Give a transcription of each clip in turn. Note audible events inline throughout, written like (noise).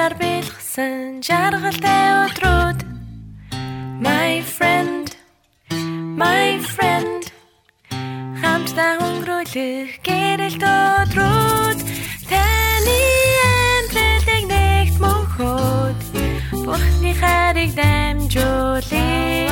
Баяраар бэлгсэн жаргалтай өдрүүд. My friend My friend. Хамтдаа өнгөрүүлэх гэрэлт өдрүүд. Таны амьдралыг нэгт мөнхөд Бурхны хайрыг дамжуулъя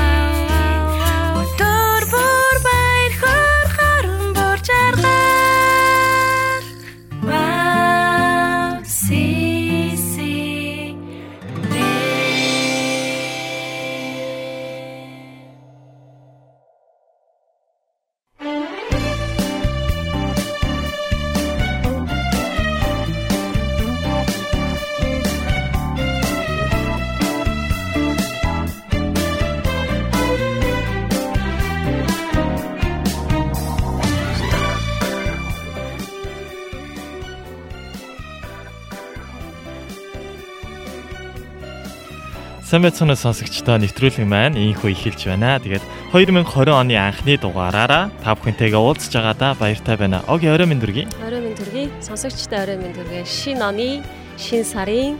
Сайн байцгаана сонсогчдоо нэвтрүүлэг маань ийхүү эхэлж байна. Тэгээд 2020 оны анхны дугаараараа та бүхэнтэйгээ уулзж байгаадаа баяртай байна. Ог орой минь дүргийн. Орой минь төргий. Сонсогчтой орой минь төргий. Шин оны, шин сарын,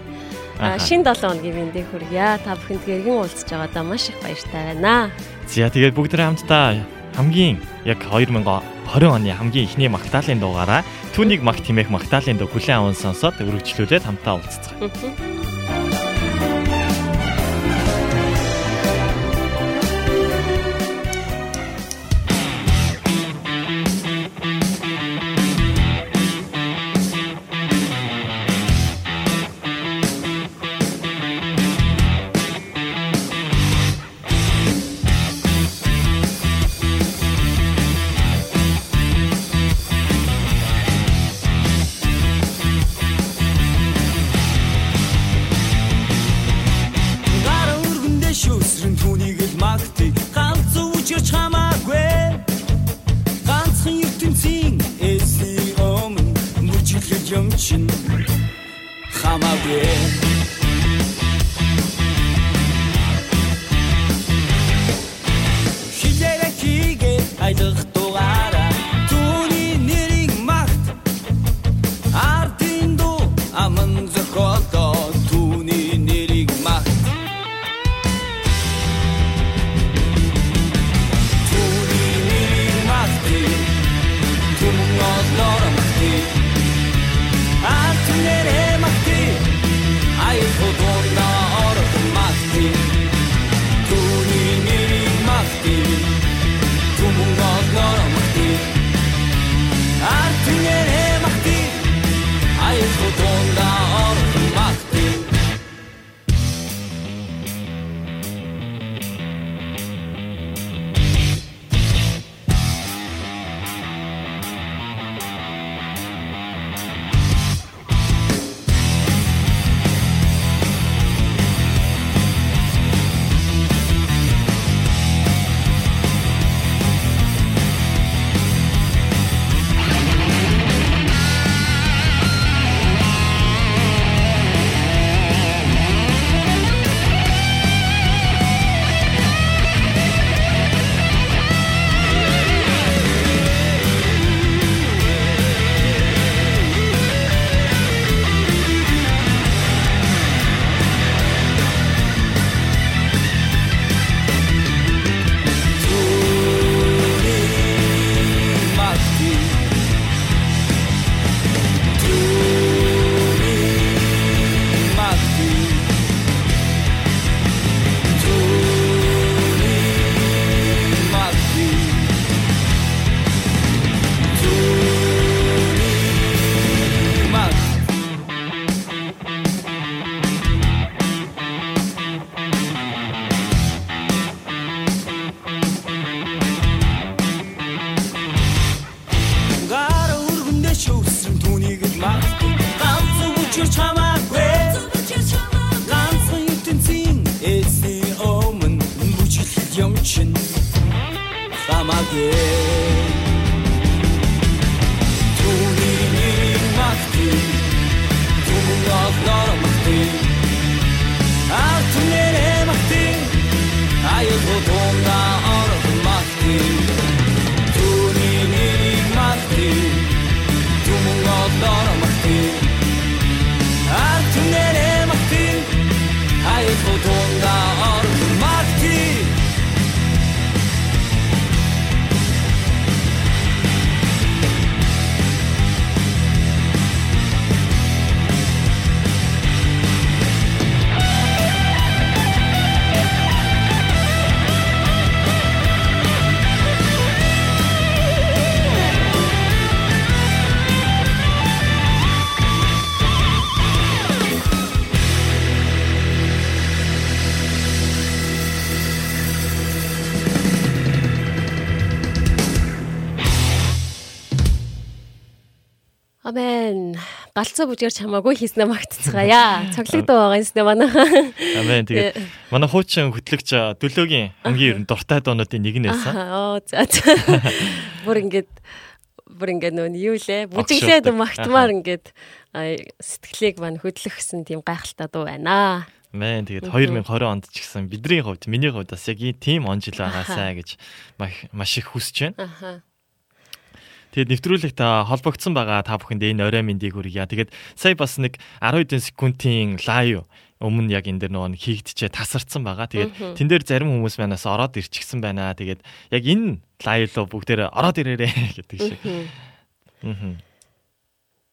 Аха. а, шин 7 өдрийн мэндийг хүргье. Та бүхэнд эргэн уулзж байгаадаа маш их баяртай байна. За тэгээд бүгдээ хамтдаа хамгийн яг 2020 оны хамгийн ихний магтаалын дугаараа түүнийг магт химээх магтаалын дуу хүлэн аван сонсоод өргөжлүүлээд хамтдаа уулзцгаая. Галцаа бүжгээр чамаагүй хийснэ магтцгаая. Цоглогдоо байгаа юмснэ манайха. Амен. Тэгээд манай хуучин хөтлөгч Дөлөөгийн хамгийн ерөн дуртай доонуудын нэг нь байсан. Оо за за. (laughs) Бүр ингээд бүр ингээд нөө юу лээ бүжиглээд магтмаар ингээд сэтгэлийг маань хөдлөхсөн тийм гайхалтай дуу байна. Мэн тэгээд 2020 онд ч гэсэн бидний хувьд миний хувьд бас яг ийм тийм он жил байгаасаа гэж маш их хүсэж байна. Тэгээд нэвтрүүлэгт а, холбогдсон байгаа та бүхэнд энэ орой мэндийг хүргье. Тэгээд сая бас нэг 12 секундын лайв өмнө яг энэ дэр нөгөө хийгдчээ тасарсан байгаа. Тэгээд тэн дээр зарим хүмүүс манаас ороод ирчихсэн байна. Тэгээд яг энэ лайв руу бүгдээр ороод ирээрэй (laughs) гэдэг шиг. Аа.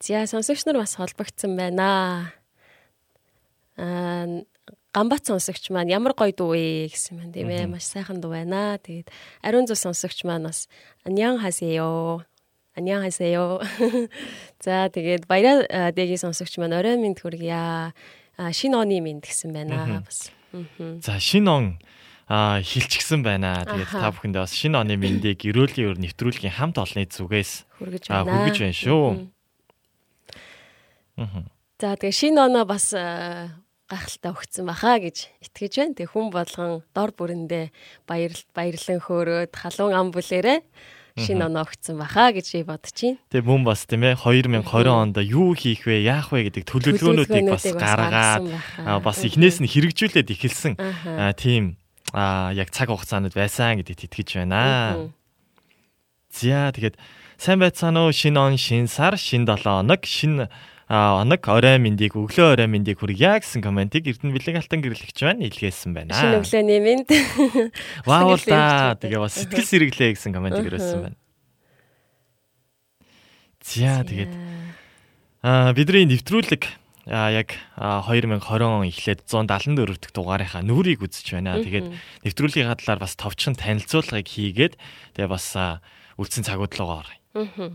За сонсогч нар бас холбогдсон байна. Аа Гамбат сонсогч маань ямар гоё дуу вэ гэсэн маань тийм ээ маш сайхан дуу байна. Тэгээд ариун зүс сонсогч маань бас аньян хасеё. Аньян хасеё. (laughs) За тэгээд баяраа дэгийн сонсогч маань орой минь хүргье. А шинэ оны минь гэсэн байна бас. За шинэ он а хилчгсэн байна. Тэгээд та бүхэндээ бас шинэ оны мэндийг эрүүлийн өр нэвтрүүлгийн хамт олонны зүгээс хүргэж байна. хүргэж байна шүү. За тэгээ шинэ оноо бас а, гайхалтай өгцөн баха гэж итгэж байна. Тэгээ хүн болгон дор бүрэндээ баярлалт баярлан хөөрөөд халуун ам бүлээрээ шинэ оноо өгцөн баха гэж би бодож байна. Тэгээ мөн бас тийм ээ 2020 онд юу хийх вэ, яах вэ гэдэг төлөвлөгөөнүүдийг бас гаргаад бас эхнээс нь хэрэгжүүлээд эхэлсэн. Тийм яг цаг хугацаанд байсан гэдэгт итгэж байна. За тэгээд сайн байцгаана уу? Шинэ он, шинэ сар, шинэ 7 хоног, шинэ оног орой мэндийг өглөө орой мэндийг хүргье гэсэн комментиг Эрдэнэ бэлэг алтан гэрлэгч байна илгээсэн байна. Шинэ өглөөний минь Вау сэргэлжтэй. Тэгээ бас сэтгэл сэргэлээ гэсэн комментиг ирүүлсэн байна. За тэгээд аа бидний нэвтрүүлэг а яг а, 2020 он эхлээд 174 дэх дугаарынхаа нүрийг үзэж байна. Тэгээд нэвтрүүлгийн хадлаар бас товчхон танилцуулгыг хийгээд тэгээ бас үлдсэн цагууд руугаа оръё.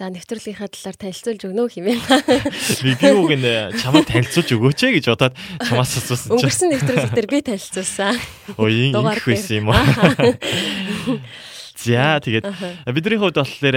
За нэвтрүүлгийнхаа талаар танилцуулж өгнө үү хэмээн. Би би үг нь чамайг танилцуулж өгөөч ээ гэж бодоод чамаас асуусан чинь Өнгөрсөн нэвтрүүлэг дээр би танилцуулсан. өөе дугаар ингэх байсан юм уу? За тэгээд бидний хувьд болохоор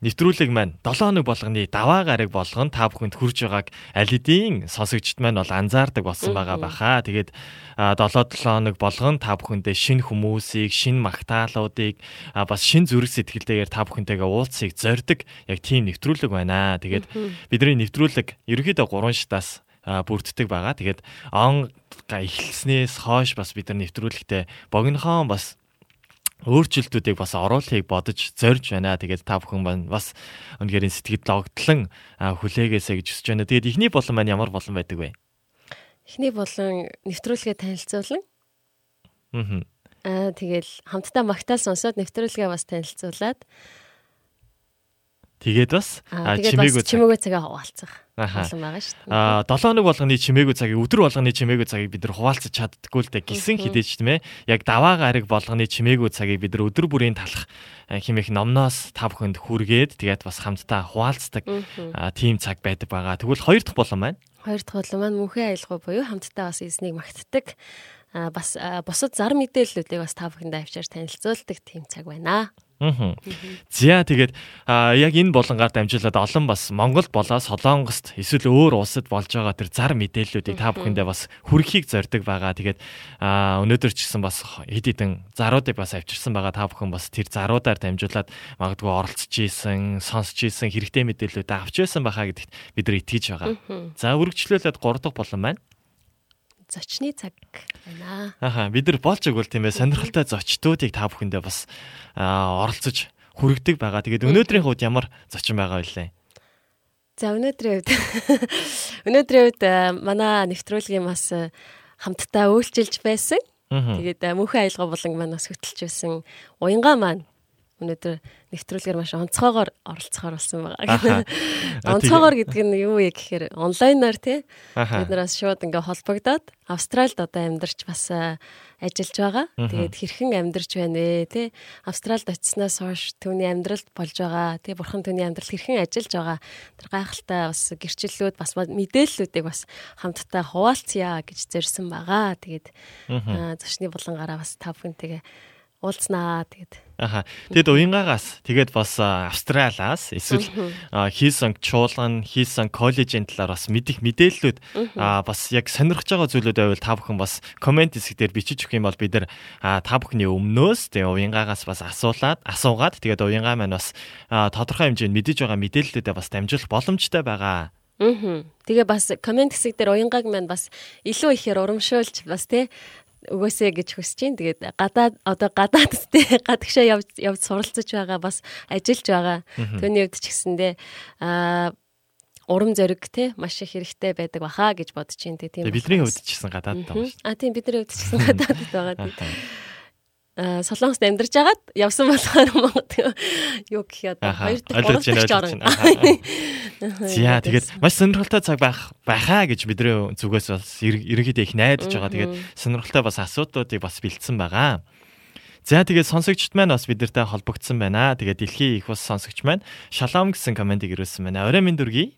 нэвтрүүлэг маань 7 хоног болгоны даваа гараг болгон та бүхэнд хүрж байгааг аль хэдийн сонсогчд маань бол анзаардаг болсон байгаа баха. Тэгээд 7-7 хоног болгон та бүхэндээ шинэ хүмүүсийг, шинэ магтаалуудыг бас шинэ зүрх сэтгэлтэйгээр та бүхэнтэйгээ уулзахыг зорддог яг тийм нэвтрүүлэг байна. Тэгээд бидний нэвтрүүлэг ерөөхдөө 3 шатаас бүрддэг байгаа. Тэгээд он эхэлснээс хойш бас бид нар нэвтрүүлэгтээ богинохон бас өөрчлөлтүүдийг бас оруулахыг бодож зорж байна. Тэгээд та бүхэн маань бас үнэхээр сэтгэл догтлон а, хүлээгээсэй гэж хүсэж байна. Тэгээд эхний болон маань ямар болон байдаг вэ? Эхний болон нэвтрүүлгээ танилцуулна. Аа. Аа тэгэл хамтдаа магтаал сонсоод нэвтрүүлгээ бас танилцуулаад Тэгээд бас аа чимээгүй чимээгөө цагаа хуваалцах болон байгаа шүү дээ. А 7 хоног болгоны чимээгүй цагийг өдөр болгоны чимээгүй цагийг бид нар хуваалцаж чаддггүй л дээ гисэн хідэж тийм ээ. Яг даваа гараг болгоны чимээгүй цагийг бид нар өдөр бүрийн талах а, хэмээх номноос та бүхэнд хүргээд тэгээд бас хамтдаа хуваалцдаг тийм цаг байдаг байгаа. Тэгвэл хоёр дахь болон маань Хоёр дахь бол маань мөнхийн аялгаа буюу хамтдаа бас эзнийг магтдаг. Аа бас аа, бусад зар мэдээллүүдийг бас та бүхэнд авчаар танилцуулдаг тийм цаг байна. Аа. За тэгээд яг энэ болонгаар дамжуулаад олон бас Монголд болоо Солонгост эсвэл өөр улсад болж байгаа тэр зар мэдээллүүдийг та бүхэндээ бас хүргэхийг зорддог байгаа. Тэгээд өнөөдөр ч гэсэн бас хэд хэдэн заруудыг бас авчирсан байгаа. Та бүхэн бас тэр заруудаар дамжуулаад магадгүй оролцож ийсэн, сонсч ийсэн хэрэгтэй мэдээллүүд авч байсан байхаа гэдэгт бид нар итгэж байгаа. За үргэлжлүүлээд 3 дахь болон маань Зочны цаг байна. Аха бид нар болж игэл тийм ээ сонирхолтой зочдуудыг та бүхэндээ бас оролцож хүргэдэг байгаа. Тэгээд өнөөдрийн хувьд ямар зочин байгаа вэ? За өнөөдрийн үед (laughs) өнөөдрийн аа, манай нэвтрүүлгийн бас аа, хамтдаа үйлчилж байсан. Тэгээд мөнхийн аялгаа болон маань бас хөтөлж байсан. Уянга маань өнөөдөр нэвтрүүлгээр маш онцгойгоор оролцохоор болсон байгаа. (laughs) Онцгойгоор гэдэг нь юу вэ гэхээр онлайнаар тий бид нараас шууд ингээ холбогдоод Австральд одоо амьдарч бас ажиллаж байгаа. Тэгээд хэрхэн амьдарч байна вэ тий Австральд очисноос хойш түүний амьдралд болж байгаа. Тий бурхан түүний амьдрал хэрхэн ажиллаж байгаа. Тэр гайхалтай бас гэрчлэлүүд бас мэдээллүүдийг бас хамтдаа хуваалцъя гэж зорьсон байгаа. Тэгээд а, зочны булангаараа бас та бүхэнтэйгээ уулзнаа тэгээд. Аха. Тэгэд уянгаагаас тэгээд бас Австралиас эсвэл хийсэн чуулган, хийсэн коллежийн талаар бас мэдих мэдээллүүд бас яг сонирхож байгаа зүйлүүд байвал та бүхэн бас комент хэсэг дээр бичиж өгөх юм бол бид нар а, та бүхний өмнөөс тэгээ уянгаагаас бас асуулаад асуугаад тэгээд уянгаа маань бас тодорхой хэмжээнд мэдэж байгаа мэдээллүүдээ бас дамжуулах боломжтой байгаа. Аа. Тэгээ бас комент хэсэг дээр уянгааг маань бас илүү ихээр урамшуулж бас тий өгөөсэй гэж хүсэж чинь тэгээд гадаад одоо гадаад (laughs) тээ гадагшаа явж явж суралцж байгаа бас ажиллаж байгаа. Төвний үед ч гэсэндээ аа урам зориг те маш их хэрэгтэй байдаг баха гэж бодож чинь тийм. Бидний хувьд ч гэсэн гадаад шүү. А тийм бидний хувьд ч гэсэн гадаад байгаа. Аа Солонгост амьдарч агаад явсан болохоор Монгол юу гэх одоо хоёр дахь гурав дахь орон. За тэгээд маш сонирхолтой цаг байх байхаа гэж бидний зүгээс бас ерөнхийдөө их найдаж байгаа. Тэгээд сонирхолтой бас асуудлуудыг бас бэлдсэн байгаа. За тэгээд сонсогчд маань бас бидэртэй холбогдсон байна. Тэгээд дэлхийн их бас сонсогч маань шалом гэсэн комментиг ирүүлсэн байна. Орой минь дүргий.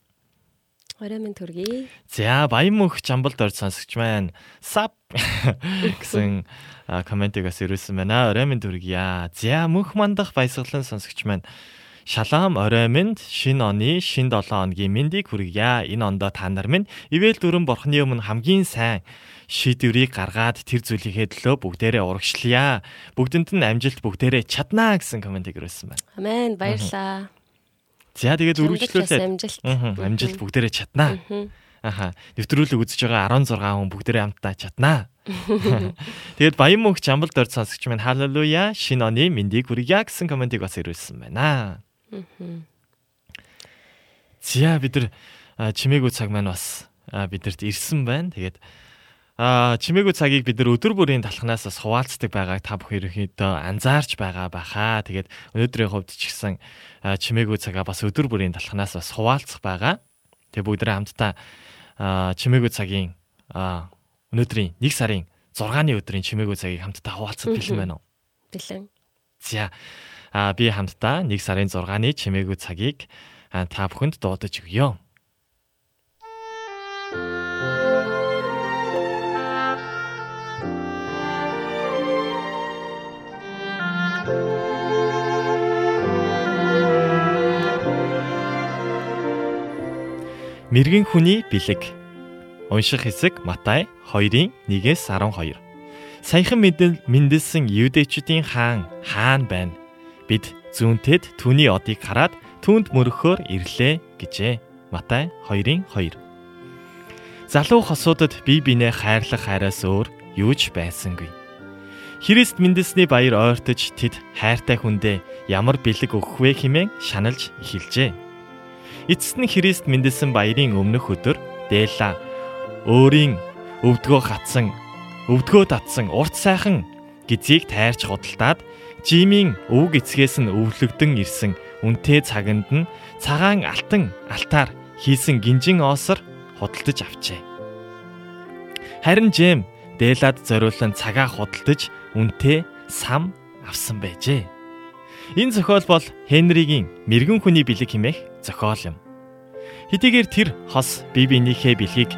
Орой минь төргий. За баян мөнх жамбалд орж сонсогч маань сап (laughs) гэсэн комментиг бас ирүүлсэн байна. Орой минь дүргийа. За мөнх мандах баясгалан сонсогч маань Шалам орой минь шин оны шин 7 хоногийн мэндийг хүргье. Энэ ондоо та нар минь ивэл дүрэн бурхны өмнө хамгийн сайн шийдвэрийг гаргаад тэр зүйлийнхээ төлөө бүгдээрээ урагшлая. Бүгдэнд нь амжилт бүгдээрээ чаднаа гэсэн комментиг ирүүлсэн байна. Амен баярлаа. За тэгээд үргэлжлүүлээд амжилт. Амжилт бүгдээрээ чаднаа. Аха. Нэвтрүүлэг үзэж байгаа 16 хүн бүгдээрээ хамтдаа чаднаа. (laughs) Тэгээд баян мөнх жамбалд орж сонсогч минь халелуя шинэ оны мэндийг хүргье гэсэн комментиг бас ирүүлсэн байна. Зя бид нар чимээгүй цаг маань бас бидэрт ирсэн байна. Тэгээд а чимээгүй цагийг бид нар өдөр бүрийн талхнаас бас хуваалцдаг байгааг та бүх ерөнхийдөө анзаарч байгаа баха. Тэгээд өнөөдрийн хувьд ч гэсэн чимээгүй цагаа бас өдөр бүрийн талхнаас бас хуваалцах байгаа. Тэгээд бүгд хамтдаа чимээгүй цагийн өнөөдрийн 1 сарын 6-ны өдрийн чимээгүй цагийг хамтдаа хуваалцах бэлэн байна уу? Бэлэн. За а би хамтдаа 1 сарын 6-ны чимээгүй цагийг та бүхэнд дуудаж өгье. Мэргэн хүний бэлэг. Унших хэсэг Матай 2-ын 1-ээс 12. Саяхан мэндэлсэн юудэчүүдийн хаан хаан байна Бид зүүнтэд түүний одыг хараад түүнд мөрөхөөр ирлээ гэжээ. Матай 2-ын 2. Залуу хосуудад бие биенээ хайрлах хайраас өөр юу ч байсангүй. Христ мэндэлсний баяр ойртож тэд хайртай хүндээ ямар бэлэг өгөх вэ хэмээн шаналж эхэлжээ. Эцэст нь Христ мэндэлсэн баярын өмнөх өдөр Дээла өөрийн өвдгөө хатсан өвдгөө татсан урт сайхан гизийг тайрч худалдаад Жимийн өвөг эцгээс нь өвлөгдөн ирсэн үнтэй цаганд нь цагаан алтан алтаар хийсэн гинжин оосор худалдаж авчээ. Харин Жэм Дээлад зориулсан цагаа худалдаж үнтэй сам авсан байжээ. Энэ зохиол бол Хенригийн мэрэгэн хүний бэлэг химэх зохиол юм. Хэдийгээр тэр хос бие биенийхээ бэлгийг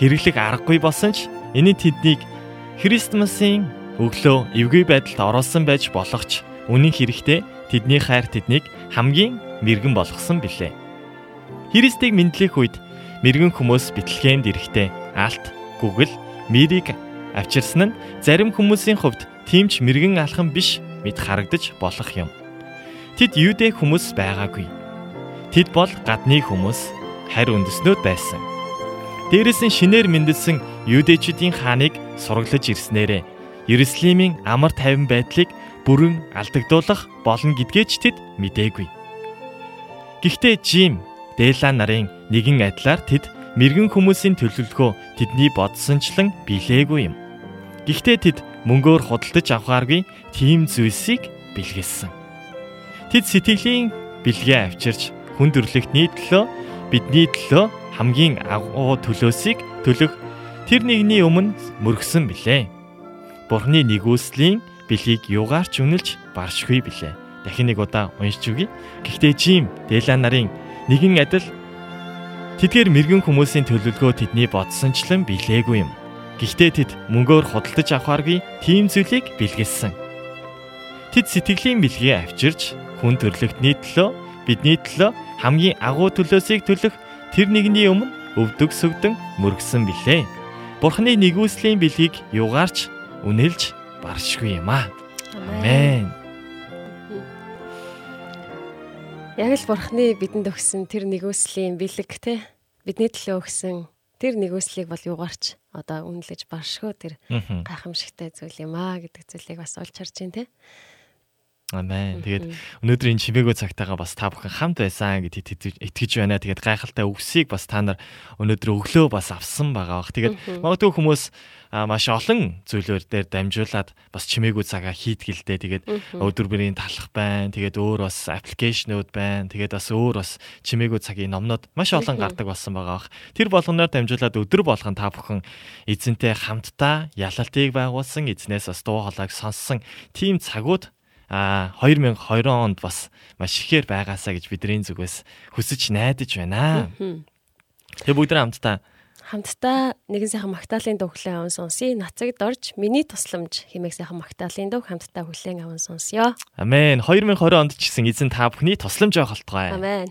хэрэглэх аргагүй болсон ч энэ тэднийг Христмасын өглөө эвгүй байдалд оруулсан байж болох ч үнэн хэрэгтээ тэдний хайр тэднийг хамгийн мэрэгэн болгосон билээ. Христийг мэдлэх үед мэрэгэн хүмүүс битлэгэнд ирэхдээ алт, гүгэл, мэрийг авчирсан нь зарим хүмүүсийн хувьд тимч мэрэгэн алхам биш мэд харагдаж болох юм. Тэд юудэ хүмүүс байгаагүй. Тэд бол гадны хүмүүс, харь үндэснүүд байсан. Дээрээс нь шинээр мэндэлсэн юудэчүүдийн хааныг сураглаж ирснээрээ Иерусалимийн амар тайван байдлыг бүрэн алдагдуулах болно гэдгээч тэд мдээгүй. Гэхдээ Жим Дела нарын нэгэн адилаар тэд мэрэгэн хүмүүсийн төлөвлөгөө тэдний бодсончлон билээгүй юм. Гэхдээ тэд мөнгөөр худалдаж авахааргүй тийм зүйлсийг бэлгэлсэн. Тэд сэтгэлийн бэлгээ авчирч хүн төрлөختний төлөө бидний төлөө хамгийн агуу төлөөсийг төлөх тэр нэгний өмнө мөргсөн билээ. Бурхны нэгүслийн бэлгийг югаарч үнэлж баршгүй билээ. Дахин нэг удаа уншиж үгэй. Гэхдээ жим Дэла нарын нэгэн адил тэдгээр мэрэгэн хүмүүсийн төлөвлөгөө тэдний бодсончлон билээгүй юм. Гэхдээ тэд мөнгөөр худалдаж авахааргүй тийм зүйлийг бэлгэлсэн. Тэд сэтгэлийн бэлгээ авчирч хүн төрлөختний төлөө бидний төлөө хамгийн агуу төлөөсийг төлөх тэр нэгний өмнө өвдөг сүгдэн мөргсөн билээ. Бурхны нэгүслийн бэлгийг югаарч үнэлж баршгүй юм аа. Амен. Яг л бурхны бидэнд өгсөн тэр нэгүслийн бэлэг те бидний төлөө өгсөн тэр нэгүслийг бол юугаарч одоо үнэлж баршгүй тэр гайхамшигтай зүйл юм аа гэдэг зүйлийг бас олж харж байна те. Амен. Тэгээд өнөөдөр энэ чимээгөө цагтаага бас та бүхэн хамт байсан гэдэгт итгэж байна. Тэгээд гайхалтай үгсийг бас та нар өнөөдөр өглөө бас авсан байгаа бах. Тэгээд магадгүй хүмүүс маш олон зүйлээр дээр дамжуулаад бас чимээгөө цагаа хийдгэлтэй. Тэгээд өдөр бүрийн талах байна. Тэгээд өөр бас аппликейшнуд байна. Тэгээд бас өөр бас чимээгөө цагийн номнод маш олон гардаг болсон байгаа бах. Тэр болгоноор дамжуулаад өдөр болгон та бүхэн эзэнтэй хамтдаа ялалтыг байгуулсан, эзнээс бас дуу хоолойг сонссон тийм цагууд а 2020 онд бас маш ихээр байгаасаа гэж бидний зүгээс хүсэж найдаж байна. Тэгээ бүгд хамтдаа хамтдаа нэгэн сайхан магтаалын дууглаа аван сонсъё. Нацагд орж миний тусламж хэмээх сайхан магтаалын дуу хамтдаа хүлээн аван сонсъё. Амен. 2020 онд ч гэсэн эзэн та бүхний тусламж байх болтугай. Амен.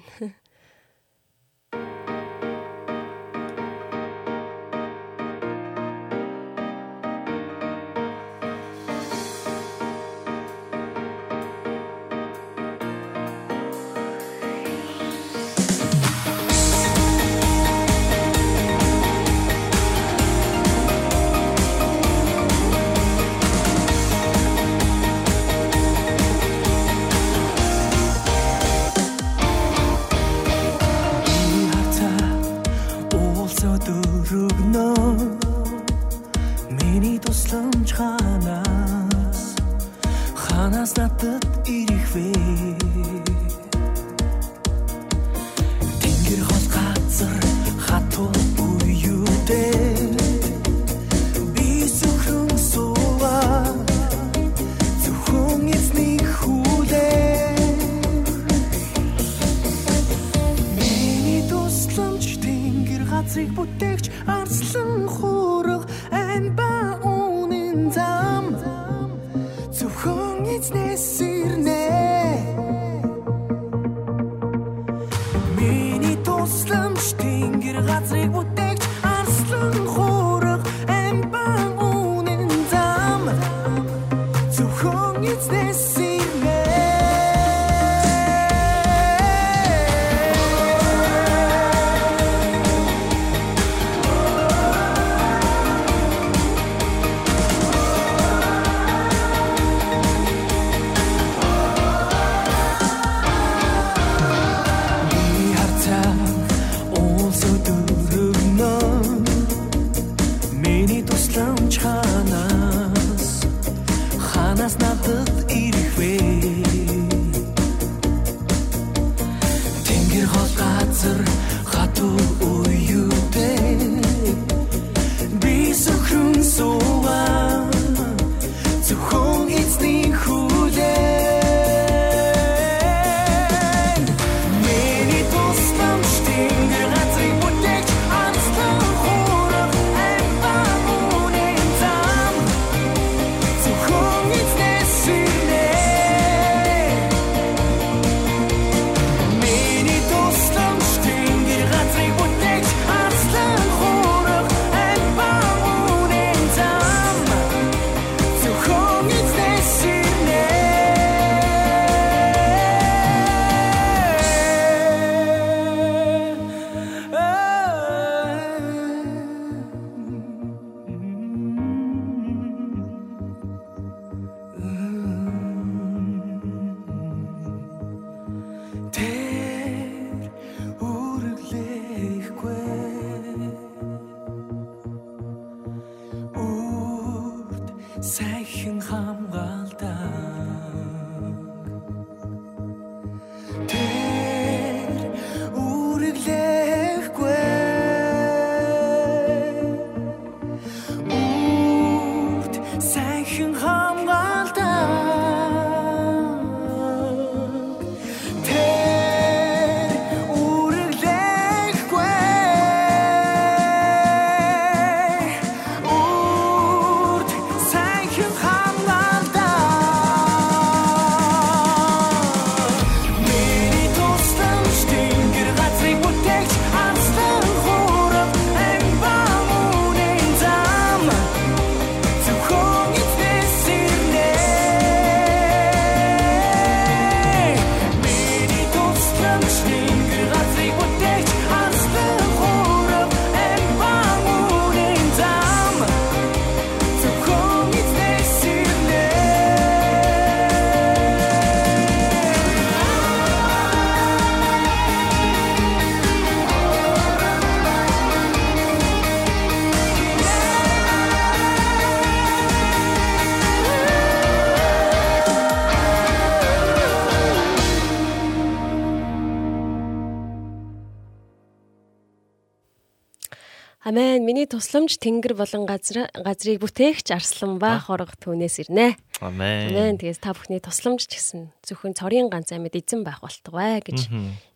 Амен миний тусламж тэнгэр болон газар газрыг бүтээгч арслан ба хорго түүнээс ирнэ. Амен. Амен. Тэгээс та бүхний тусламж ч гэсэн зөвхөн цорын ганц амьд эзэн байх болтугай гэж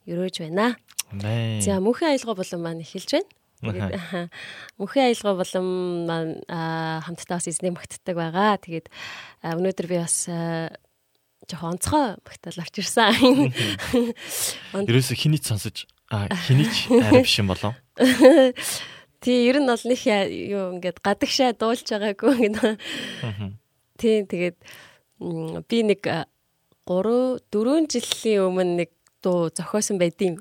ерөөж байна. Амен. За мөнхийн аялгаа болон маань эхэлж байна. Тэгээд мөнхийн аялгаа болон маань аа, хамтдаа бас эзнийг магтдаг байгаа. Тэгээд өнөөдөр би бас жоохон онцгой магтаал авч ирсэн. Ерөөсө хинийч сонсож хинийч арай биш юм болов. (laughs) Тий, ер нь бол нэг юу ингээд гадагшаа дуулж байгаагүй ингээд. Тий, тэгээд би нэг 3 4 жилийн өмнө нэг дуу зохиосон байдığım.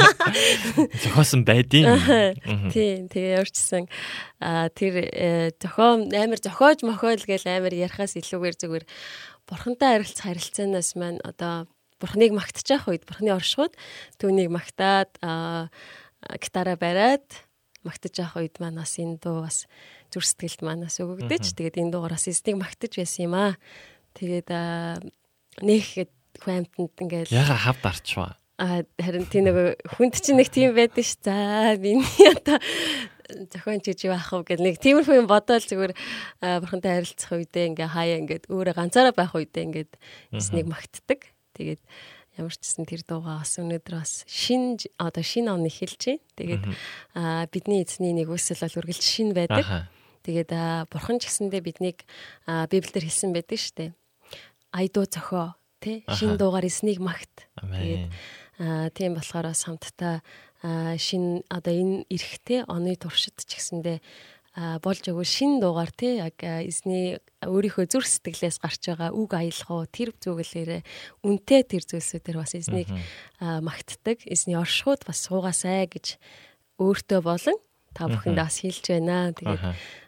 (laughs) Зохиосон байдیں۔ Тий, тэгээ өөрчсөн. А тэр э, зохион амар зохиож мохойл гэл амар ярихаас илүүгээр зүгээр бурхантай харилцах харилцаанаас маань одоо бурхныг магтчих үед бурхны оршихуд түүнийг магтаад а гитараа бариад магтаж явах үед маань бас энэ дуу бас зүр сэтгэлд маань бас өгөгдөж тэгээд энэ дуугаар бас эзнийг магтаж байсан юм аа. Тэгээд нэг хүмтанд ингээл Яга хавд арчваа. А харин тийм нэг хүнд чинь нэг тийм байдаг ш. За миний одоо зохион чиж байх уу гэл нэг тиймэрхүү юм бодоол зүгээр бурхантай харилцах үедээ ингээ хаяа ингээд өөрөө ганцаараа байх үедээ ингээд эснийг магтдаг. Тэгээд ямар ч гэсэн тэр дуугаа бас өнөөдөр бас шин одоо шин он эхэлж байна. Тэгээд бидний эзний нэг үсэл бол үргэлж шин байдаг. Тэгээд бурхан ч гэсэндээ биднийг а, библиэр хэлсэн байдаг штэ. Айдуу зохио тий шин дуугаар эснийг магт. Аа тийм болохоор бас хамтдаа аа, шин одоо энэ эрэхтэй оны туршид ч гэсэндээ болж өгөө шин дуугаар тий яг эзний өөрийнхөө зүрх сэтгэлээс гарч байгаа үг аялгаа тэр зүгэлээрээ үнтэй тэр зүйлсүүдээр бас эзнийг магтдаг эзний оршихуд бас суугасай гэж өөртөө болон та бүхэндээ бас хэлж байна. Тэгээд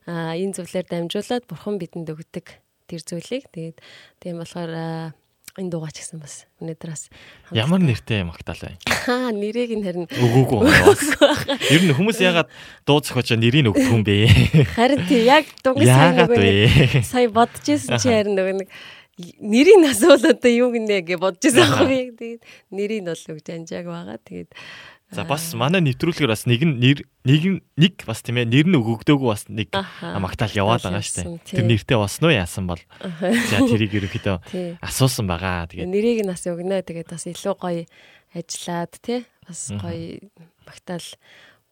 энэ зүйлээр дамжуулаад бурхан бидэнд өгдөг тэр зүйлийг. Тэгээд тийм болохоор энэ дуугаа ч гэсэн бас өнөөдөр бас Ямар нэртэй магтаал вэ? Аа нэрийг нь харин Өгөөгүй (laughs) юм бас. Ер нь хүмүүс ягаад дуу зохиочоо нэрийг өгдөг юм бэ? (laughs) харин тий яг Яагаад нөгөө сая бодож ирсэн чи харин нөгөө нэг нэрийг асуул одоо юу гинэ гэж бодож Аха. аахгүй тэгээд нэрийг нь бол өгж анжааг байгаа тэгээд За бас манай нэвтрүүлгээр бас нэг нэр нэг нэг бас тийм ээ нэр нь өгөгдөөгүй бас нэг магтаал яваад байгаа штэ. тий. Тэр нэртэй босноо яасан бол. За тэрийг ерөөхдөө асуусан байгаа. Тэгээд нэрийг нь бас өгнө. Тэгээд бас илүү гоё ажиллаад тий. Бас гоё магтаал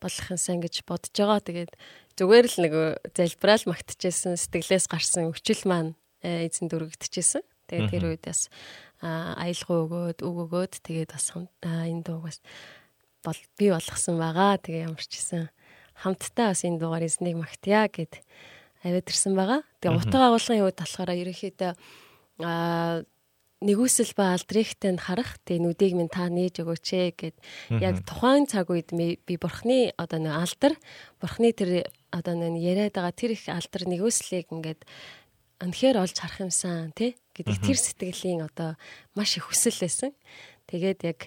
болох юм сан гэж бодож байгаа. Тэгээд зүгээр л нэг залбираал магтчихсэн сэтгэлээс гарсан өчил маань э, эзэнд өргөгдчихсэн тэгээд тэр үед бас а, аялгаа өгөөд үг өгөөд тэгээд бас энэ дуугаас бол би болгосон байгаа. Тэгээ ямар ч гэсэн хамтдаа бас энэ дугаар эзнийг магтъя гэд аваад ирсэн байгаа. Тэгээ утга агуулгын хувьд болохоор ерөнхийдөө аа нэгүсэл ба алдрихтанд харах тэгээ нүдийг минь та нээж өгөөч ээ гэд яг тухайн цаг үед би бурхны одоо нэг алдар бурхны тэр одоо нэг яриад байгаа тэр их алдар нэгүслийг ингээд анхээр олж харах юмсан тий гэдэг тэр сэтгэлийн одоо маш их хүсэл байсан. Тэгээд яг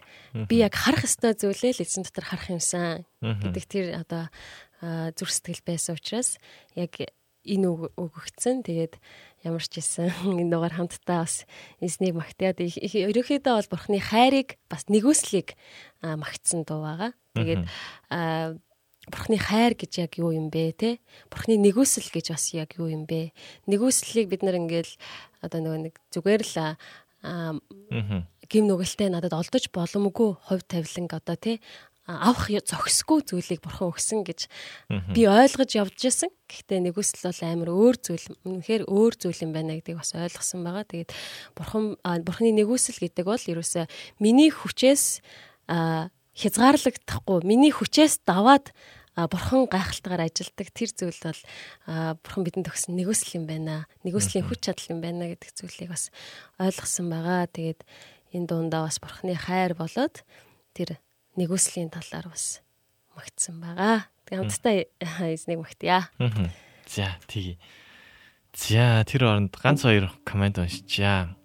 би яг харах ёстой зүйлээ л эзэн дотор харах юмсан гэдэг тэр одоо аа, зүрх сэтгэл байсан учраас яг энэ өгөгдсөн. Тэгээд ямар ч хэлсэн (laughs) энэ дугаар хамтдаа бас эзнийг магтаад ерөнхийдөө бол бурхны хайрыг бас нэгүслийг магтсан дуу байгаа. Тэгээд бурхны хайр гэж яг юу юм бэ те бурхны нэгүсэл гэж бас яг юу юм бэ нэгүслийг бид нар ингээл одоо нөгөө нэг зүгээр л аа. Гим нүгэлтэй надад олдож боломгүй хувь тавиланг одоо тий авах зохисгүй зүйлийг бурхан өгсөн гэж би ойлгож явж исэн. Гэхдээ нэгүсэл бол амар өөр зүйл. Үнэхээр өөр зүйл юм байна гэдгийг бас ойлгосон байгаа. Тэгээд бурхан бурханы нэгүсэл гэдэг бол ерөөсөө миний хүчээс хязгаарлагдахгүй, миний хүчээс даваад бурхан гайхалтайгаар ажилдаг тэр зүйл бол бурхан бидэнд өгсөн нэгүсэл юм байна. Нэгүслийн хүч чадал юм байна гэдэг зүйлийг бас ойлгосон байгаа. Тэгээд энэ дундаа бас бурханы хайр болоод тэр нэгүслийн талаар бас магтсан байгаа. Хамтдаа (laughs) эзнийг магтъя. За тэгье. За тэр оронд ганц хоёр комент уншичаа.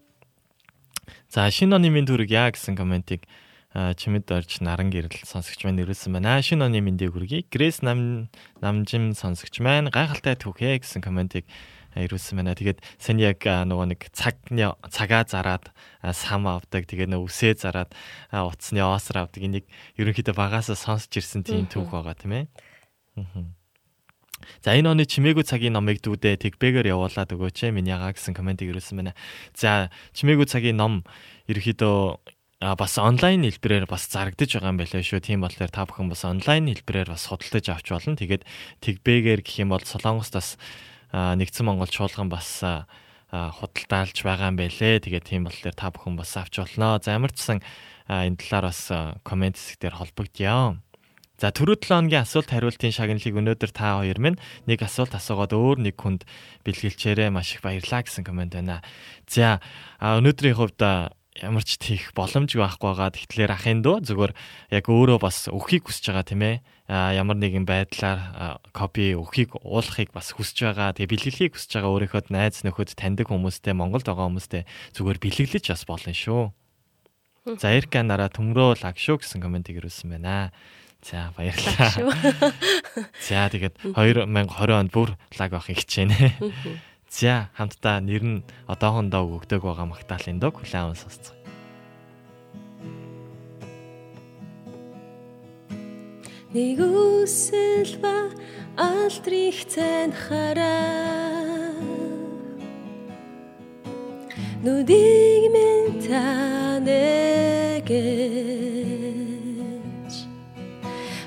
За шинэ оны минь дүрэг яа гэсэн комментиг чимэд орж наран гэрэл сонсогч маань ирүүлсэн байна. Шинэ оны мэндийг хүргэе. Грэс нам намжим сонсогч маань гайхалтай түүхээ гэсэн комментиг ирүүлсэн байна. Тэгээд сань яг нөгөө нэг цагны цагаа зараад сам авдаг. Тэгээд нөгөө үсээ зараад утасны оосор авдаг. Энийг ерөнхийдөө багасаа сонсч ирсэн тийм түүх байгаа тийм ээ. За энэ оны чимээгүй цагийн номыг дүүдээ тэгбэгээр явуулаад өгөөч ээ минь ягаа гэсэн комментиг ирүүлсэн байна. За чимээгүй цагийн ном ерөөхдөө а бас онлайн хэлбэрээр бас зарагдаж байгаа юм байлаа шүү. Тийм болохоор та бүхэн бас онлайн хэлбэрээр бас судалдаж авч болно. Тэгээд тэгбэгээр гэх юм бол Солонгост бас нэгдсэн Монгол чуулган бас худалдаалж байгаа юм байлээ. Тэгээд тийм болохоор та бүхэн бас авч болно. За ямар ч сан энэ талаар бас комент хэсгээр холбогдъё. За түрүү 7 хоногийн асуулт хариултын шагналыг өнөөдөр та хоёр минь нэг асуулт асуугаад өөр нэг хүнд бэлгэлчээрээ маш их баярлаа гэсэн комент байна. За өнөөдрийн хувьд ямар ч тийх боломжгүй байхгүй байгаа. Тэгэхээр ахын дөө зүгээр яг өөрөө бас өхийг хүсэж байгаа тийм ээ. Ямар нэгэн байдлаар копи өхийг уулахыг бас хүсэж байгаа. Тэгээ бэлгэлхийг хүсэж байгаа өөрийнхөө найз нөхөд таньдаг хүмүүстэй Монголд байгаа хүмүүстэй зүгээр бэлгэлж бас болно шүү. За Эрка нараа төмрөө лаг шүү гэсэн комментиг ирүүлсэн байна. За баярлалаа. (laughs) За тэгээд 2020 онд бүр лаг авахыг хичээнэ. За хамтдаа нэр нь одоохондоо өгөгдөг байгаа магтаалын дог хүлээн аван сонсцгоо. Нэг үсэл ба алдрих цайн хараа. Нүдийг минь танэгэ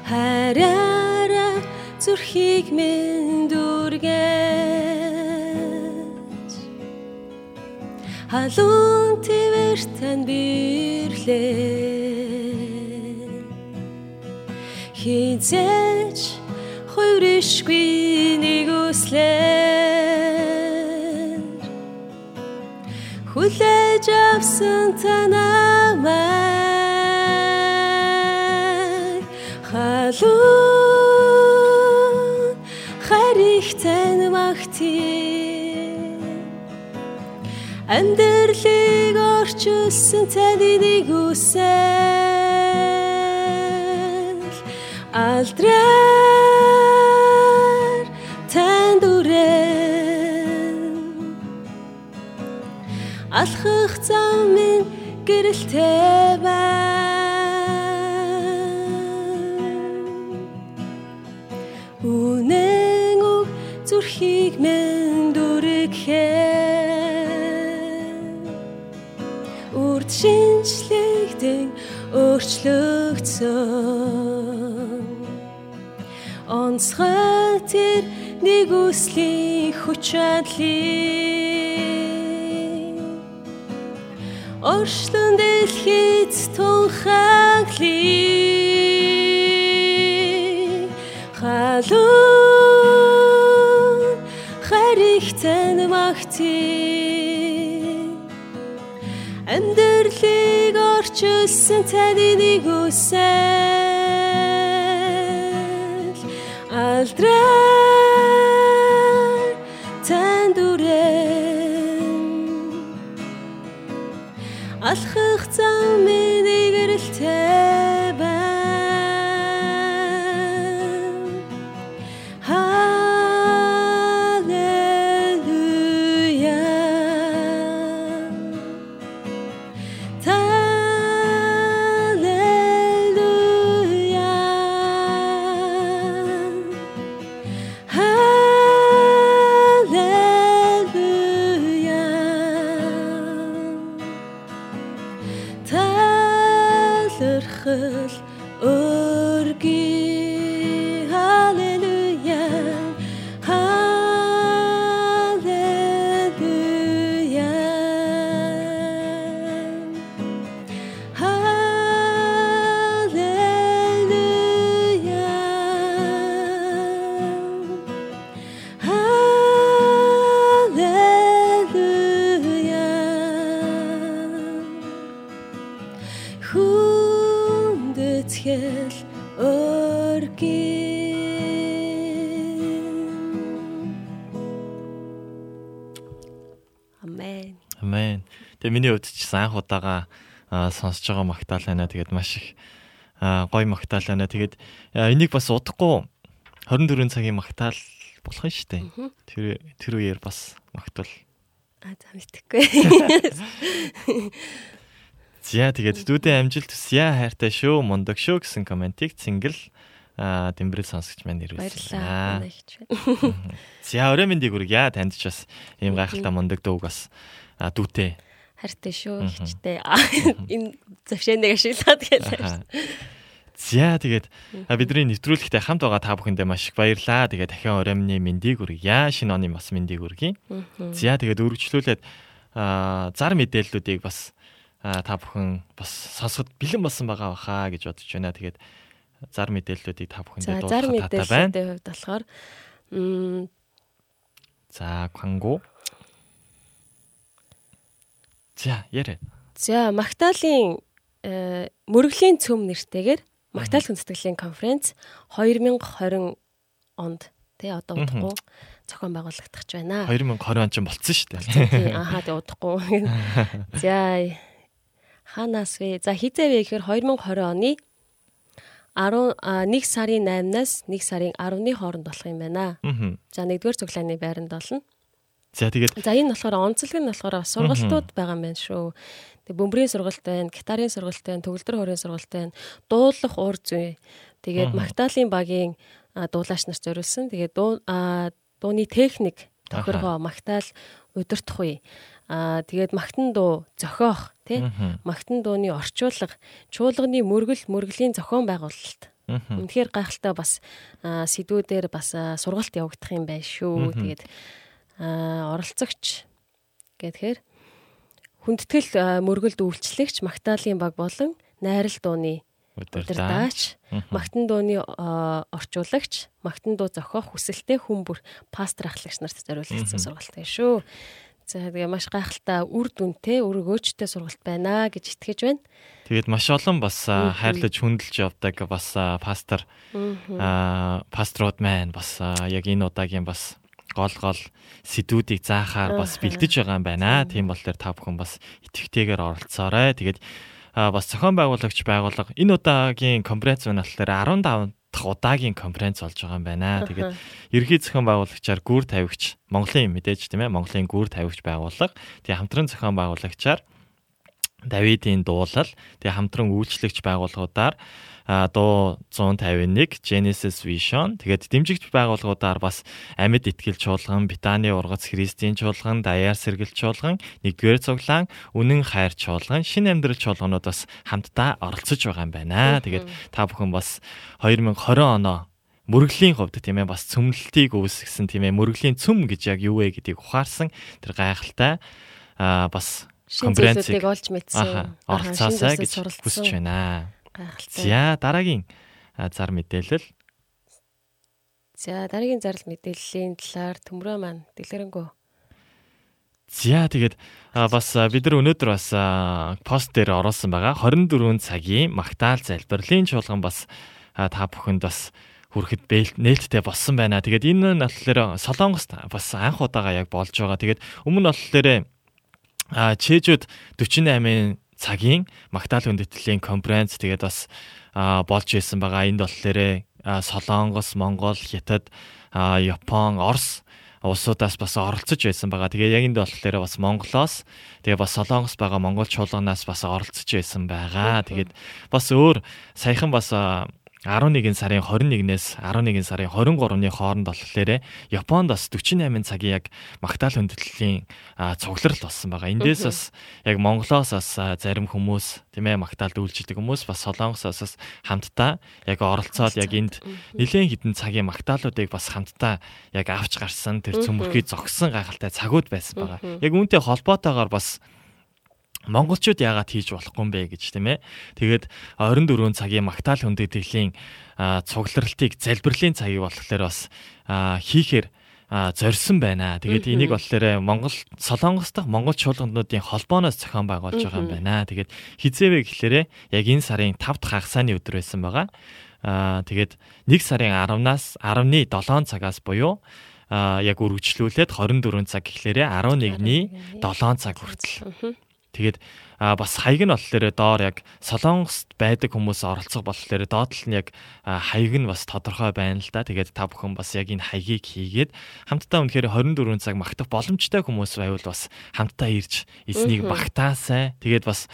хараараа зүрхийг минь дүргэж халуун твэр тань бирлээ хизээч хувиршгүй нэг үслэр. Хүлээж авсан танаа амьдралыг орчуулсан таны нэг үсэл алдраар танд үрэн алхах зам минь гэрэлтэй онцгой тэр нэг үслийн хүч чадлыг Оршлон дэлхийд тунхаглий халуун харигтай магтий амьдралыг орчуулсан таны нэг үсэл astral. Миний хувьд ч анх удаага сонсож байгаа магтаал байна. Тэгээд маш их гоё магтаал байна. Тэгээд энийг бас удахгүй 24 цагийн магтаал болох нь шүү дээ. Тэр тэр үеэр бас магтвал А за мэдхгүй. (laughs) За тэгээд дүүдэн амжилт хүсье хайртай шүү мундаг шүү гэсэн комментиг цэнгэл Аа Дэмбэрэл сонсогч маань ирүүлсэн. За өрөө мэндийг хүргье. Танд ч бас ийм гайхалтай мундаг дууг бас дүүтэй. Хартай шүү ихчтэй. Энэ зөвшөөнийг ашиглаад гэлээ. За тэгээд бидний нэвтрүүлэгтээ хамт байгаа та бүхэндээ маш их баярлалаа. Тэгээд дахин ороймны мэндийг хүргье. Шинэ оны бас мэндийг хүргье. За тэгээд үргэлжлүүлээд зар мэдээллүүдийг бас та бүхэн бас сонсоход бэлэн болсон байгаа баха гэж бодож байна. Тэгээд зар мэдээллүүдийг та За бүхэндээ зар дуулах татай байна. мэдээллүүдийн хувьд болохоор м За 광고. За яриа. за Магдалины э, мөрөглийн цөм нэртэйгээр Магдал хүндэтгэлийн конференц 2020 онд тий одоо удахгүй зохион байгуулагдах гэж байна. 2020 он ч болцсон шүү дээ. Тий, Ахаа тий удахгүй. (laughs) За ханаас вэ? За хизээ вэ гэхээр 2020 оны 10 а, 1 сарын 8-наас 1 сарын 10-ны хооронд болох юм байна. За нэгдүгээр цуглааны байранд болно. За тэгээд За энэ болохоор онцлог нь болохоор бас сургалтууд байгаа юм байна шүү. Тэг бөмбөрийн сургалт байна, гитарын сургалт байна, төгөлдөр хорийн сургалт байна, дуулах уур зүй. Тэгээд Магдалины багийн дуулаач нарт зориулсан. Тэгээд дууны техник тохиргоо Магдал удирдах үе. Аа тэгээд магтан дуу зохиох тий магтан дууны орчуулга чуулганы мөргөл мөргөлийн зохион байгуулалт үнэхээр гайхалтай бас сэдвүүдээр бас сургалт явагдах юм байна шүү. Тэгээд оролцогч гэхээр хүндэтгэл аа, мөргөлд үйлчлэгч Магдалины баг болон найрал дууны удирдаач магтан дууны аа, орчуулагч магтан дуу зохиох хүсэлтэй хүн бүр пастор ахлагч нарт зориулагдсан сургалт байна шүү. За тэгээ маш гайхалтай үр дүнтэй үр өгөөжтэй сургалт байна гэж итгэж байна. Тэгээд маш олон бас хайрлаж хүндэлж явдаг бас пастор аа пасторууд маань бас яг энэ удаагийн бас гол гол сэдвүүдийг заахаар бас бэлдэж байгаа юм байна. Тийм болохоор та бүхэн бас итгэвтэйгээр оролцоорой. Тэгээд бас зохион байгуулагч байгууллага энэ удаагийн конференц нь болохоор 15 дахь удаагийн конференц болж байгаа юм байна. Тэгээд ерхий зохион байгуулагчаар гүр тавигч Монголын мэдээж тийм ээ Монголын гүр тавигч байгууллага. Тэгээ хамтран зохион байгуулагчаар Давидын дуулал тэгээ хамтран үйлчлэгч байгууллагуудаар дуу 151 Genesis Vision тэгээд дэмжигч байгууллагуудаар бас Амьд итгэл чуулган, Битаны ургац Христийн чуулган, Даяар сэргэл чуулган, нэгдүгээр цуглаан, Үнэн хайр чуулган, Шин амьдрал чуулганууд бас хамтдаа оролцож байгаа юм байна. Тэгээд та бүхэн бас 2020 оноо мөрөглийн хувьд тийм ээ бас цөмлөлтийг үүсгэсэн тийм ээ мөрөглийн цөм гэж яг юу вэ гэдгийг ухаарсан тэр гайхалтай а бас конференцийг олж мэдсэн. оролцоосаа гэж хүсэж байна. Гайхалтай. За дараагийн зар мэдээлэл За дараагийн зарлал мэдээллийн талаар төмрөө маань дэлгэрэнгүй. За тэгээд бас бид нар өнөөдөр бас пост дээр оруулсан байгаа 24 цагийн магтаал залбирлын чуулган бас та бүхэнд бас хүрэхэд нээлттэй болсон байна. Тэгээд энэ нь болохоор Солонгост бас анх удаага яг болж байгаа. Тэгээд өмнө нь болохоор а чэжүүд 48 цагийн магтаал хүндэтгэлийн конференц тэгээд бас болж исэн байгаа. Энд болохоор Солонгос, Монгол, Хятад, Япон, Орос улсуудаас бас оролцож байсан байгаа. Тэгээ яг энд болохоор бас Монголоос тэгээ бас Солонгос байгаа Монгол чуулганаас бас оролцож байсан байгаа. Тэгээд бас өөр саяхан бас 11 сарын 21-ээс 11 сарын 23-ны хооронд болохоор Японд бас 48 цагийн яг магтаал хүндэтгэлийн цугларал болсон байгаа. Эндээс бас яг Монголоос бас зарим хүмүүс тийм ээ магтаалд үйлчилдэг хүмүүс бас Солонгосоос бас хамтдаа яг оролцоод яг энд нэлээд хідэн цагийн магтаалуудыг бас хамтдаа яг авч гарсан тэр цөмөрхий зогссон гайхалтай цагууд байсан байгаа. Яг үүнтэй холбоотойгоор бас монголчууд яагаад хийж болохгүй юм бэ гэж тийм ээ. Тэгээд 24 цагийн магтаал хүндэтгэлийн цугларалтыг залбирлын цагийг болохоор бас хийхээр зорьсон байна. Тэгээд энийг болохоор Монгол Солонгос дахь монгол чуулгануудын холбооноос зохион байгуулж байгаа юм байна. Тэгээд хизээвэ гэхлээрэ яг энэ сарын 5 дахь хагасны өдөр байсан байгаа. Аа тэгээд 1 сарын 10-наас 10-ны 7 цагаас буюу а яг үргэлжлүүлээд 24 цаг гэхлээрэ 11-ний 7 цаг хүртэл. Тэгээд бас хаяг нь болохоор доор яг Солонгост байдаг хүмүүс оролцох болохоор доод тал нь яг хаяг нь бас тодорхой байна л да. Тэгээд та бүхэн бас яг энэ хаягийг хийгээд хамтдаа үнэхээр 24 цаг магтах боломжтой хүмүүс байвал бас хамтдаа ирж эзнийг магтаасай. Тэгээд бас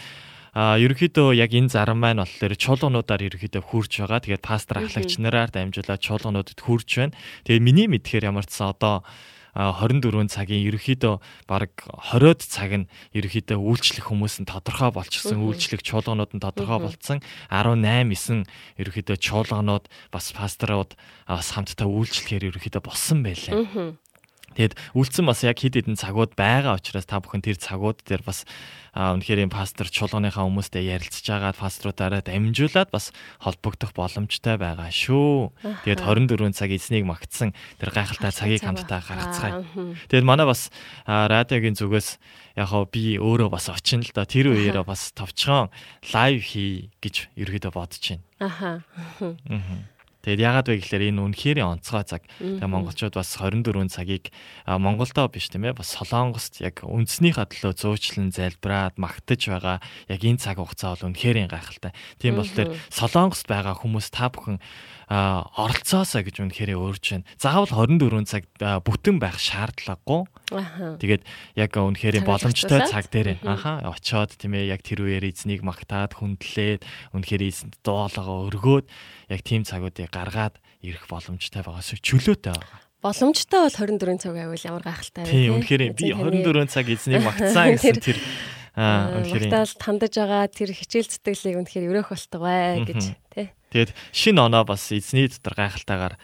А ерөнхийдөө яг энэ зарам маань болохоор чуулгануудаар ерөнхийдөө хурж байгаа. Тэгээд пастор ахлагч нараар дамжуулаад чуулгануудад хурж байна. Тэгээд миний мэдхээр ямар ч сан одоо 24 цагийн ерөнхийдөө баг 20-од цаг нь ерөнхийдөө үйлчлэх хүмүүс нь тодорхой болчихсон. Үйлчлэх чуулганууд нь тодорхой болцсон. 18 9 ерөнхийдөө чуулганууд бас пасторууд бас хамтдаа үйлчлэхээр ерөнхийдөө болсон байлаа. Тэгэд үлдсэн бас яг хэд хэдэн цагууд байгаа учраас та бүхэн тэр цагууд дээр бас үнэхээр юм пастор чуулганыхаа хүмүүстэй ярилцж байгаа пасторуудаараа дамжуулаад бас холбогдох боломжтой байгаа шүү. Тэгэд 24 цаг эзнийг магтсан тэр гайхалтай цагийг хамтдаа гаргацгаая. Тэгэд манай бас радиогийн зүгээс яг хоо би өөрөө бас очин л да тэр үеэрээ бас товчхон лайв хий гэж ерөөдөө бодож байна. Аха. Тэгээд яагаад вэ гэхээр энэ үнэхээр онцгой цаг. Тэгээд монголчууд бас 24 цагийг Монголдоо биш тийм ээ бас Солонгост яг үндснийхээ төлөө зуучлан залбираад магтаж байгаа яг энэ цаг хугацаа бол үнэхээр гайхалтай. Тийм болохоор Солонгост байгаа хүмүүс та бүхэн оролцоосоо гэж үнэхээр өөрч байна. Заавал 24 цаг бүтэн байх шаардлагагүй. Тэгээд яг үнэхээр боломжтой цаг дээр аха очоод тийм ээ яг тэр үеэр эзнийг магтаад хүндлээд үнэхээр эзэнд дуулаагаа өргөөд яг тийм цагуудыг гаргаад ирэх боломжтой байгаас чөлөөтэй байгаа. Боломжтой бол 24 цаг байвал ямар гайхалтай вэ? Тийм үнэхээр би 24 цаг эзнийг магтсан (laughs) гэсэн тэр аа үнэхээр магтаал тандаж байгаа тэр хичээл зүтгэлийг үнэхээр өрөөх болтугай гэж тий. Тэгээд шинэ оноо бас эзний дотор гайхалтайгаар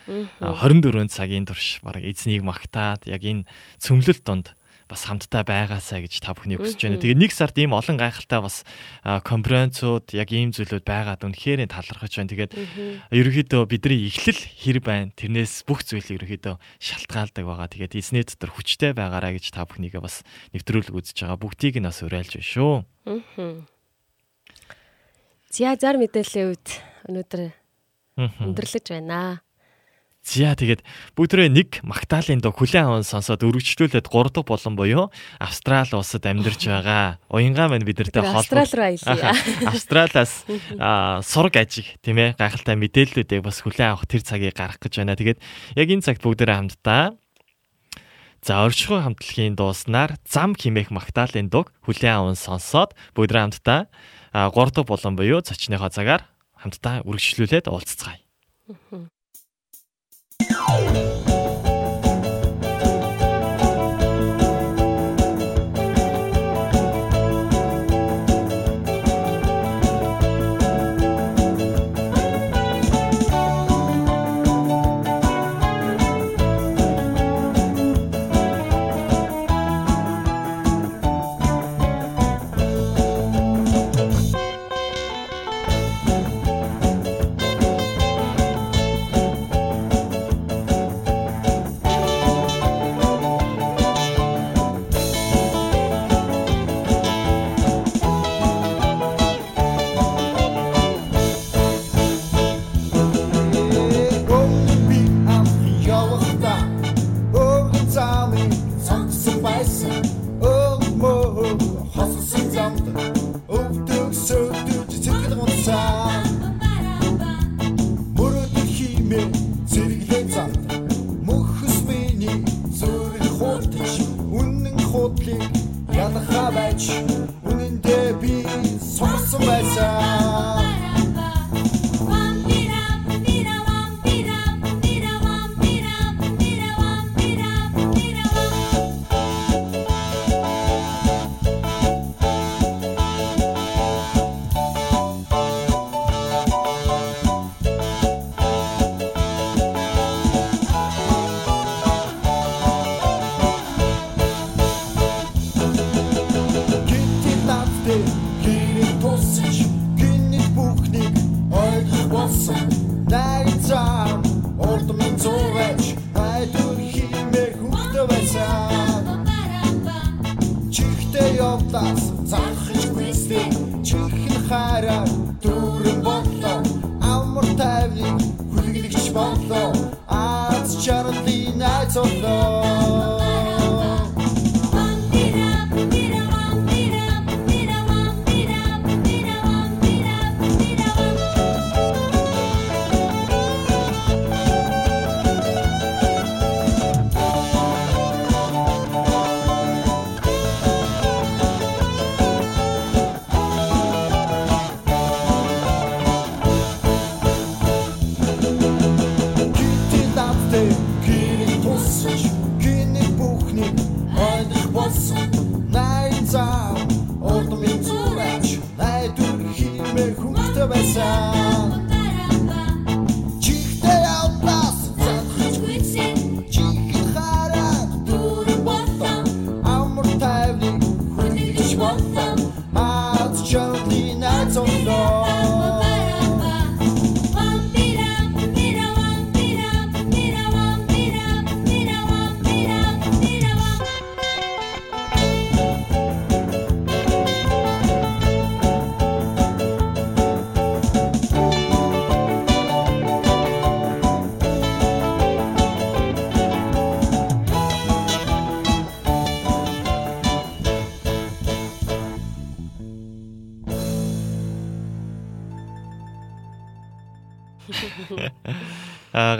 24 цагийн турш баг эзнийг магтаад яг энэ цөмлөлт донд бас хамтдаа байгаасаа гэж та бүхний хүсэж байна. Тэгээ нэг сард ийм олон гайхалтай бас конференцууд яг ийм зүйлүүд байгаад үнэхээр талархаж байна. Тэгээд ерөнхийдөө бидний эхлэл хэр байна. Тэрнээс бүх зүйл ерөнхийдөө шалтгаалдаг байгаа. Тэгээд эзний дотор хүчтэй байгаараа гэж та бүхнийгээ бас нэвтрүүлэг үзэж байгаа. Бүгдийг нь бас уриалж байна шүү. За зар мэдээллийн үед өнөөдөр өндөрлөж байна. За тэгээд бүгдрээ нэг Магдалины дог хүлэн аван сонсоод өргөжлүүлээд 3 дахь болон буюу Австрали улсад амьдарч байгаа уянгаа маань бидэртэй холбоо. Австрали руу аялъя. Австралиас сураг ажиг тийм ээ гайхалтай мэдээллүүдийг бас хүлэн авах тэр цагийг гаргах гэж байна. Тэгээд яг энэ цагт бүгдээрээ хамтдаа За орчхой хамтлагийн дууснаар зам химээх Магдалины дог хүлэн аван сонсоод бүгдээрээ хамтдаа 3 дахь болон буюу зочныхоо цагаар хамтдаа үргэлжлүүлээд уулзцгаая.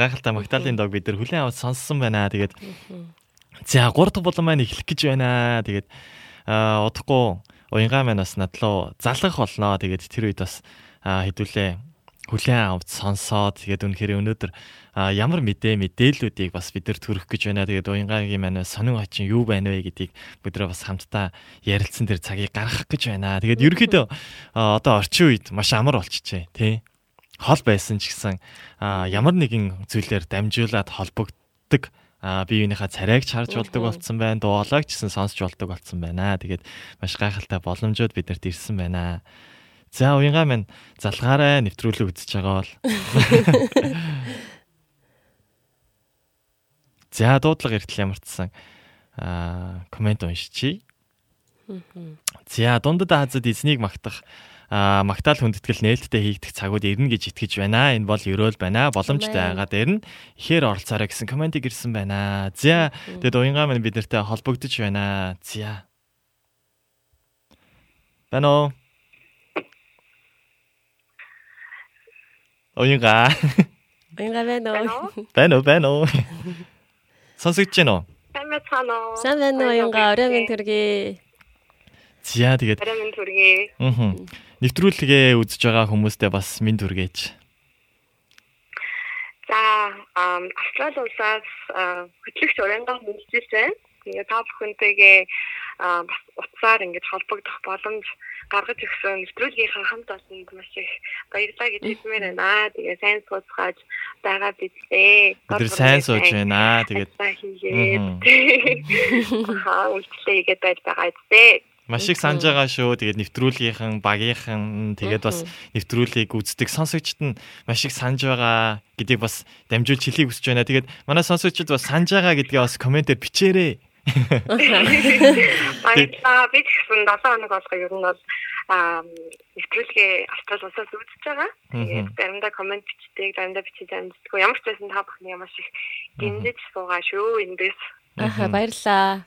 Гайхалтай Магдалины дог бид нар хүлэн аваад сонссон байна. Тэгээд за 3 дахь булан маань эхлэх гэж байна. Тэгээд удахгүй уянгаа маань бас надлуу залгах болно. Тэгээд тэр үед бас хэдүүлээ хүлэн аваад сонсоод тэгээд үнэхээр өнөөдөр ямар мэдээ мэдээллүүдийг бас бид нар төрөх гэж байна. Тэгээд уянгагийн маань сонин очин юу байна вэ гэдгийг бид нар бас хамтдаа ярилцсан тэр цагийг гаргах гэж байна. Тэгээд ерөөхдөө одоо орчин үед маш амар болчихжээ тий хол байсан ч гэсэн ямар нэгэн зүйлээр дамжуулаад холбогддог бие биенийхээ царайг чарж болдог болцсон байна. Дуулааг ч гэсэн сонсч болдог болцсон байна. Тэгээд маш гайхалтай боломжууд бидэрт ирсэн байна. За уянгаа минь залгаараа нэвтрүүлэг үзэж байгаа бол. (laughs) За дуудлага эртэл ямарчсан аа комент уншичи. За дундад Азад эзнийг магтах магтаал хүндэтгэл нээлттэй хийгдэх цагууд ирнэ гэж итгэж байна. Энэ бол ерөөл байна. Боломжтой байгаа дээр нь ихээр оролцоорой гэсэн комментиг ирсэн байна. За тэгэд уянгаа минь бид нартай холбогдож байна. За. Бано. Уянгаа. Уянгаа байна уу? Бано (laughs) бано. Сонсогдож байна уу? Сайн байна уу? Сайн байна уу уянгаа? Орой минь төргий. За тэгээд Орой минь төргий. Аа. Нэвтрүүлгээ үзэж байгаа хүмүүстээ бас минь түргээж. За, ам Австрали улсаас хөтлөгч уранган хүндэтгэж байна. Тэгээ та бүхэнтэйгээ бас утсаар ингэж холбогдох боломж гаргаж өгсөн нэвтрүүлгийнхаа хамт олонд маш их баярлалаа гэж хэлмээр байна. Тэгээ сайн сууцгааж байгаа бидээ. Бид нар сайн сууж байна. Тэгээд хаа үйлчлээ игээд байж байгаа үстэй. Маш их санаж байгаа шүү. Тэгээд нэвтрүүлгийнхэн, багийнхан тэгээд бас нэвтрүүлгийг үздэг сонсогчд нь маш их санаж байгаа гэдгийг бас дамжуулж хэлхийг хүсэж байна. Тэгээд манай сонсогчд бас санаж байгаа гэдгээ бас комментээр бичээрэй. (laughs) Баярлалаа. Би гэсэн 7 хоног болгоо ер нь бол нэвтрүүлгээ австрал улсаас үзэж байгаа. Тэгээд заримдаа коммент бичдэг, заримдаа бичиж амждаг. Ямар ч байсан та бүхний маш их гиндэж суугаа шүү эндээс. Аа баярлалаа.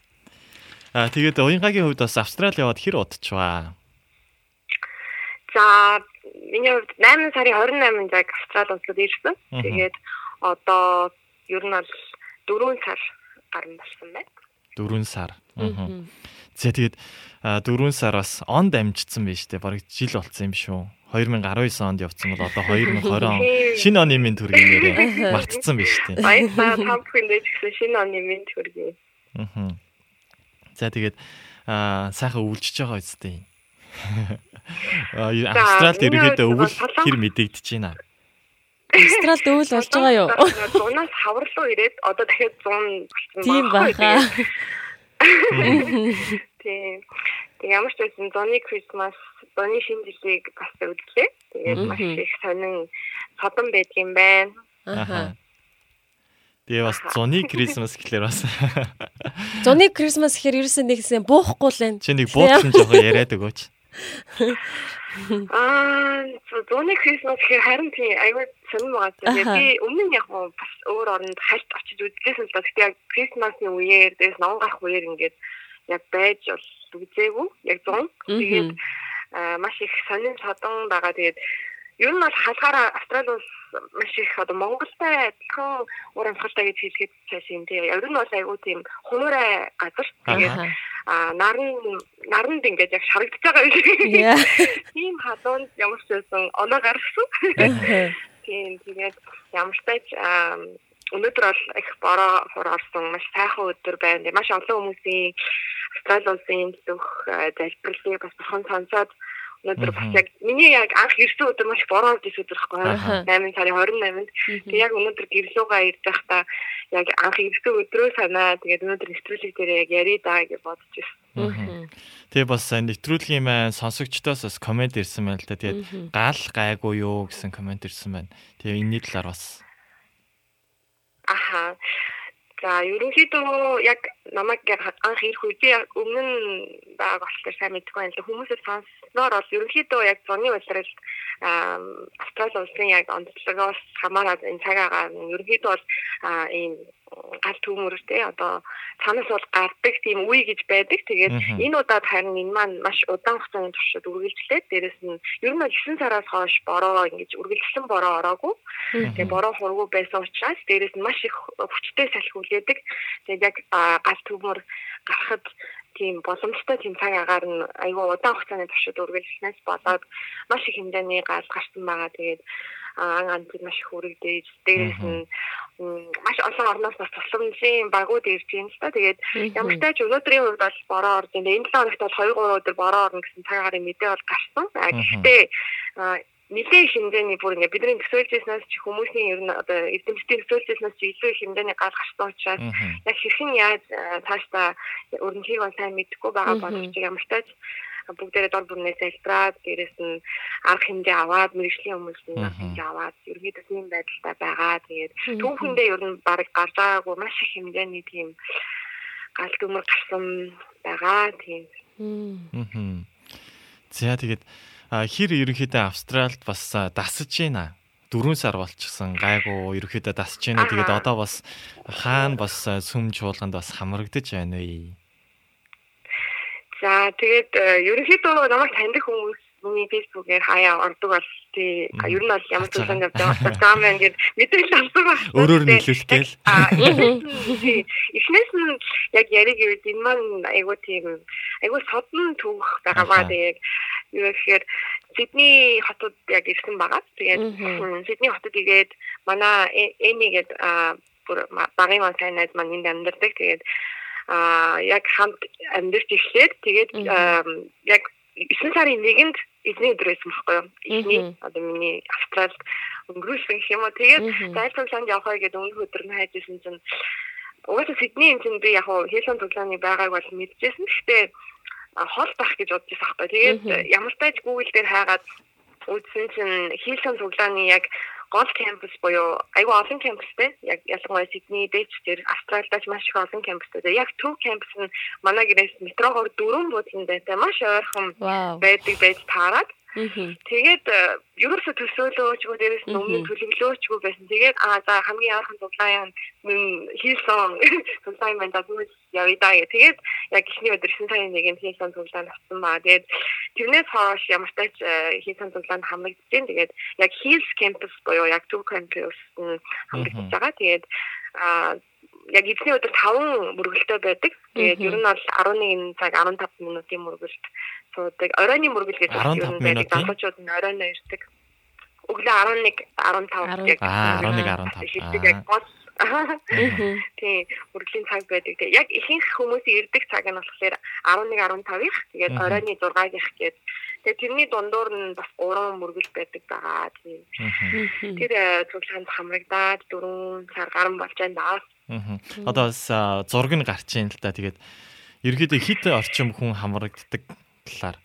Аа тэгээд уянгагийн хувьд бас Австрали яваад хэр удчихваа? За миний хувьд 8 сарын 28-нд яг Австрали улсад ирсэн. Тэгээд одоо ер нь бол 4 сар гарна болсон байна. 4 сар. Аа. За тэгээд 4 сар бас онд амжицсан байж тээ. Бараг жил болцсон юм шүү. 2019 онд явцсан бол одоо 2020 он шинэ оны минь төргийн нэрээ (laughs) мартцсан байж тээ. Баярлалаа. Та бүхэндээ ч гэсэн шинэ оны минь төргий. Аа. За тэгээд аа сайхан өвлжиж байгаа үстэй. Аа (laughs) Австралид ерөөдөө өвөл хэр мэдэгдэж байна. Австралид өвөл болж байгаа юу? Зунаас хавар руу ирээд одоо дахиад 100 болсон Тийм баха. (laughs) Тийм. Тэг ямар ч байсан зуны Christmas, зуны шинэ жилийг бас үзлээ. Тэгээд маш их сонин содон байдгийм байна. Аха. Тэгээ бас зуны Christmas гэхлээр бас Зуны Christmas гэхээр ерөөсөө нэгсэн буухгүй л байна. чи нэг буудлын жоохон яриад өгөөч. Аа, зуны Christmas гэхээр харин тийм аюул сонир байгаа. Би өмнө нь яг бас өөр оронд хальт очиж үзчихсэн л да. Гэхдээ яг Christmas-ны үеэр дээс ном гарах үеэр ингээд яг байж бол үзээгүй. Яг 100. Тэгээд маш их сонин содон байгаа. Тэгээд ер нь бол халахаараа Австрали улс маш их одоо Монголтай адилхан уур амьсгалтай гэж хэлгээд цааш юм тийм. Ер нь бол айгүй тийм хуурай газар. Тэгээд а наран наранд ингээд яг шарагдаж байгаа юм шиг. Тийм халуунд ямар ч байсан оноо гаргасан. Тийм тэгээд ямар ч тач өнөөдөр бол их бороо хур орсон маш сайхан өдөр байна. Маш олон хүмүүсийн Австрали улсын төлөх залбирлыг бас бурхан сонсоод Өнөөдөр бас яг миний яг анх ирсэн өдөр маш бороо ирсэн өдөр байхгүй 8 сарын 28-нд. Тэгээ яг өнөөдөр гэрлүүгээ ирж байхдаа яг анх ирсэн өдрөө санаа тэгээд өнөөдөр нэвтрүүлэг дээр яг ярий даа гэж бодож байсан. Тэгээ бас э, нэвтрүүлгийн маань сонсогчдоос бас комент ирсэн байна л да. Тэгээд гал гайгүй юу гэсэн комент ирсэн байна. Тэгээ энэний талаар бас Аха. За ерөнхийдөө яг намайг анх ирэх үед би яг өмнө нь байгааг болохоор сайн мэдгүй байна л да. хүмүүсээс сонсноор бол ерөнхийдөө яг зуны улирал Австрали улсын яг онцлогоос хамаараад энэ цагаагаар ерөнхийдөө бол ийм гал төмөртэй одоо цаанаас бол гардаг тийм үе гэж байдаг. Тэгээд энэ удаад харин энэ маань маш удаан хугацааны туршид үргэлжлээд дээрэс нь ер нь бол 9 сараас хойш бороо ингэж үргэлжлэн бороо ороогүй. Тэгээ бороо хургуу байсан учраас дээрэс нь маш их хүчтэй салхи үлээдэг. Тэгээд яг гал төмөр гарахад тийм боломжтой тийм цаг агаар нь айгүй удаан хугацааны туршид үргэлжлэнээс болоод маш их хэмжээний гал гарсан байгаа. Тэгээд ан ганцыг маш их үрэгдээж дээрээс нь маш олон орноос бас тусламжийн багууд ирж байна л та. Тэгээд ямар ч тач өнөөдрийн хувьд бол бороо орж байна. Энэ 7 хоногт бол 2 3 өдөр бороо орно гэсэн цаг агарын мэдээ бол гарсан. А, Гэхдээ нэлээд их хэмжээний бүр ингээ бидний төсөөлжсэнээс чи хүмүүсийн ер нь одоо эзэмшлийн төсөөлжсэнээс чи илүү их хэмжээний гал гарсан учраас яг хэрхэн яаж цаашдаа өрнөхийг бол сайн мэдэхгүй байгаа боловч ямар ч тач бүгдээрээ дор бүрнээс залбираад дээрэс нь арга хэмжээ аваад мэрэгжлийн хүмүүс нь хэмжээ аваад ерөнхийдөө тийм байдалтай байгаа. Тэгээд түүхэндээ ер нь баг гарч байгаагүй маш их хэмжээний тийм гал төмөр гарсан байгаа. Тийм. Мгм. За тэгээд хэр ерөнхийдөө Австралид бас а, дасаж байна. Дөрвөн сар болчихсон гайгүй ерөнхийдөө дасаж байна. Тэгээд одоо бас хаана бас сүм чуулганд бас хамрагдаж байна вэ? За тэгээд ерөнхийдөө намайг таньдаг хүмүүс миний фэйсбүүкээр хаяа ордог бол тий ер нь бол ямар зүйлсэнд явж байгаа зам байна гэд мэдээлэл авсан байна. Өөрөөр нь хэлүүлгээл. А тий. эхнээс нь яг яриг гэвэл энэ маань айгуу тийм айгуу содон түүх байгаа ба тэгээд юу гэхээр Сидней хотод яг ирсэн байгаа. Тэгээд Сидней хотод игээд манай Э- Эми гээд а, бүр багын маань сайн найз маань энд амьдардаг. Тэгээд а яг хамт амьдарч эхлээд тэгээд яг 9 сарын 1-нд эзний өдөр байсан байхгүй юу? Эхний одоо миний Австралид өнгөрүүлсэн гэх юм уу. Тэгээд зайлшгүй санд явахаа гэдэг өмнөх өдөр нь хайжсэн чинь угаасаа Сидней энэ чинь би яг хийсэн цуглааны байгааг бол мэдчихсэн. Гэхдээ хол байх гэж бодож байсан байхгүй. Тэгээд ямар тач Google дээр хайгаад үзсэн чинь хийсэн цуглааны яг гол кампус буюу айгүй олон кампустэй яг ялангуяа Сидней дэвч дээр Австралидаж маш их олон кампустэй. Яг төв кампус нь манай гэрээс метрогоор дөрвөн буудлын байтай маш ойрхон байдаг байж таарад Мгм. Тэгээд э, ерөөсө төсөөлөөчгүй дээрээс нь өмнө Мгм. төлөвлөөчгүй байсан. Тэгээд аа за хамгийн яархан дуглаан юм хийсэн (laughs) дуглаан байна да бүгд гэх. Тэгээд яг ихний өдөр 9 сарын 1-нд хийсэн дуглаан авсан баа. Тэгээд тэрнээс хойш ямар ч тач э, хийсэн дуглаан хамрагдчихээн. Тэгээд яг Hills campus буюу яг төв campus нь хамрагдаж байгаа. Тэгээд аа яг эзний өдөр 5 мөргөлтөө байдаг. Тэгээд ер нь бол 11 цаг 15 минутын мөргөлт суудаг. Оройны мөргөл гэж 15 минутын? залуучууд нь оройно ирдэг. Өглөө 11 15 яг Аа, 11 мөргөл 15. шилдэг яг гол (laughs) тийм мөргөлийн цаг байдаг. Тэгээ яг ихэнх хүмүүсийн ирдэг цаг нь болохоор 11 15- их. Тэгээд Мгм. оройны 6-их гээд тэгээ тэрний дундуур нь бас 3 мөргөл байдаг байгаа. Тийм. Тэр э, цуглаанд хамрагдаад 4 сар гарan болж байна Мгм. Одоо бас зураг нь гарч ийн л да. Тэгээд ерөөдөө хит орчим хүн хамрагддаг талаар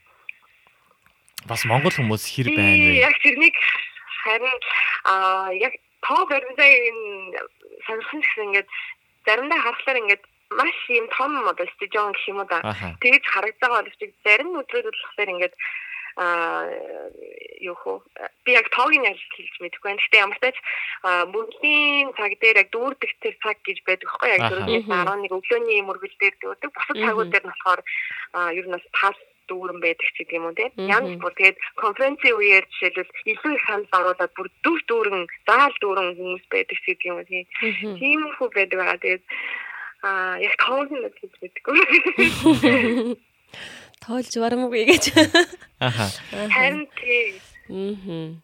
бас монгол хүмүүс хэр байна вэ? яг тэрнийг харин аа яг тоо баримтаа сонирхон гэсэн ингээд заримдаа харахаар ингээд маш юм том одоо стадион гэх юм уу да. Тэгж харагдаж байгаа боловч зарим өдрүүд болохоор ингээд аа юу хөө би яг тоог нь ялж хэлж мэдэхгүй байна. Гэхдээ ямар ч тач мөргөлийн цаг дээр яг дүүрдэг тэр цаг гэж байдаг байхгүй яг. 4-ээс 11 өглөөний мөргөл дээр дүүрдэг. Бусад цагууд дээр нь болохоор ер нь бас тас дүүрэн байдаг ч гэдэг юм уу тийм. Мгм. Янз бүр тэгээд конференцийн үеэр жишээлбэл илүү их санал оруулаад бүр дүр дүүрэн заал дүүрэн хүмүүс байдаг ч гэдэг юм уу тийм. Мгм. Тийм хүү байдаг байгаа. Тэгээд аа яг тоог нь л хэлж мэдэхгүй. (laughs) Тоолж барамгүй гэж. Аха. Харин тийм Мгм.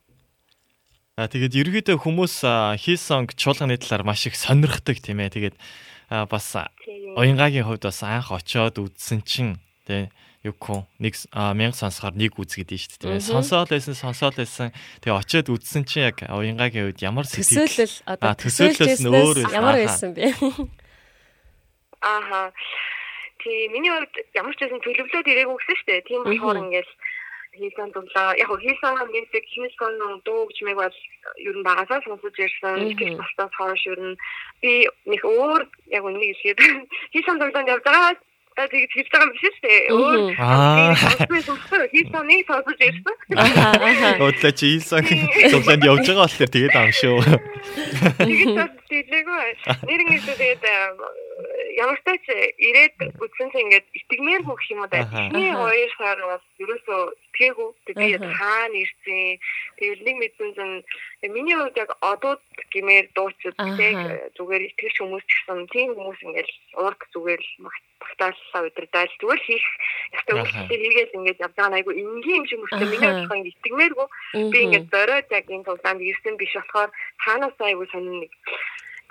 А тэгээд ерөөдөө хүмүүс хийсонг чуулганы талаар маш их сонирхдаг тийм ээ. Тэгээд бас уянгагийн хувьд бас анх очоод үзсэн чинь тий юуко нэг с- а, мянга сонсохоор нэг үз гэдэг шүү дээ. тийм ээ. Сонсоол байсан, сонсоол байсан. Тэгээ очиод үзсэн чинь яг уянгагийн үед ямар сэтгэл Төсөөлөл одоо төсөөллөөс нь өөр байсан. ямар байсан бэ? Ааха. Тий, миний хувьд ямар ч байсан төлөвлөөд ирээгүй гэсэн шүү дээ. Тийм болохоор ингээл хийсэн дуглаа. Яг хийсэн music хийсэн дуу гэж мэг бол ер нь багасаа сонсож ирсэн. Ихтэй бастаас хойш ер нь би нэг өөр яг үнийг хэлээд (laughs) хийсэн дуглаанд явж байгаа. Та тэгж хэлж байгаа юм биш үү? Өөр Аа. хийсэн нэг сонсож ирсэн. Өөдлөө чи ийсэн цуглаанд явж байгаа болохоор тэгээд аав шүү. Тэгэж (laughs) хэлээгүй. Нэр ингэж тэгээд ямар ч тач ирээд үтсэн чинь ингээд итгэмээр хөх юм уу да. Аха. Эхний хоёр сар бас ерөөсөө итгээгүй. Тэгээд хаана ирсэн. Тэгээд нэг мэдсэн чинь миний хувьд яг одууд гэмээр дуучид Аха. тэг зүгээр итгэж хүмүүс ч гэсэн тийм хүмүүс ингээд урд зүгээр л багтааллаа удирдаал зүгээр хийх ястай Аха. үйлчлэл хийгээл ингээд явж байгаа айгу энгийн юм шиг мөртөө миний бодлого ингээд итгэмээргүй би ингээд зориод яг энэ тоглоомд ирсэн биш болохоор таанаас айгу сонин нэг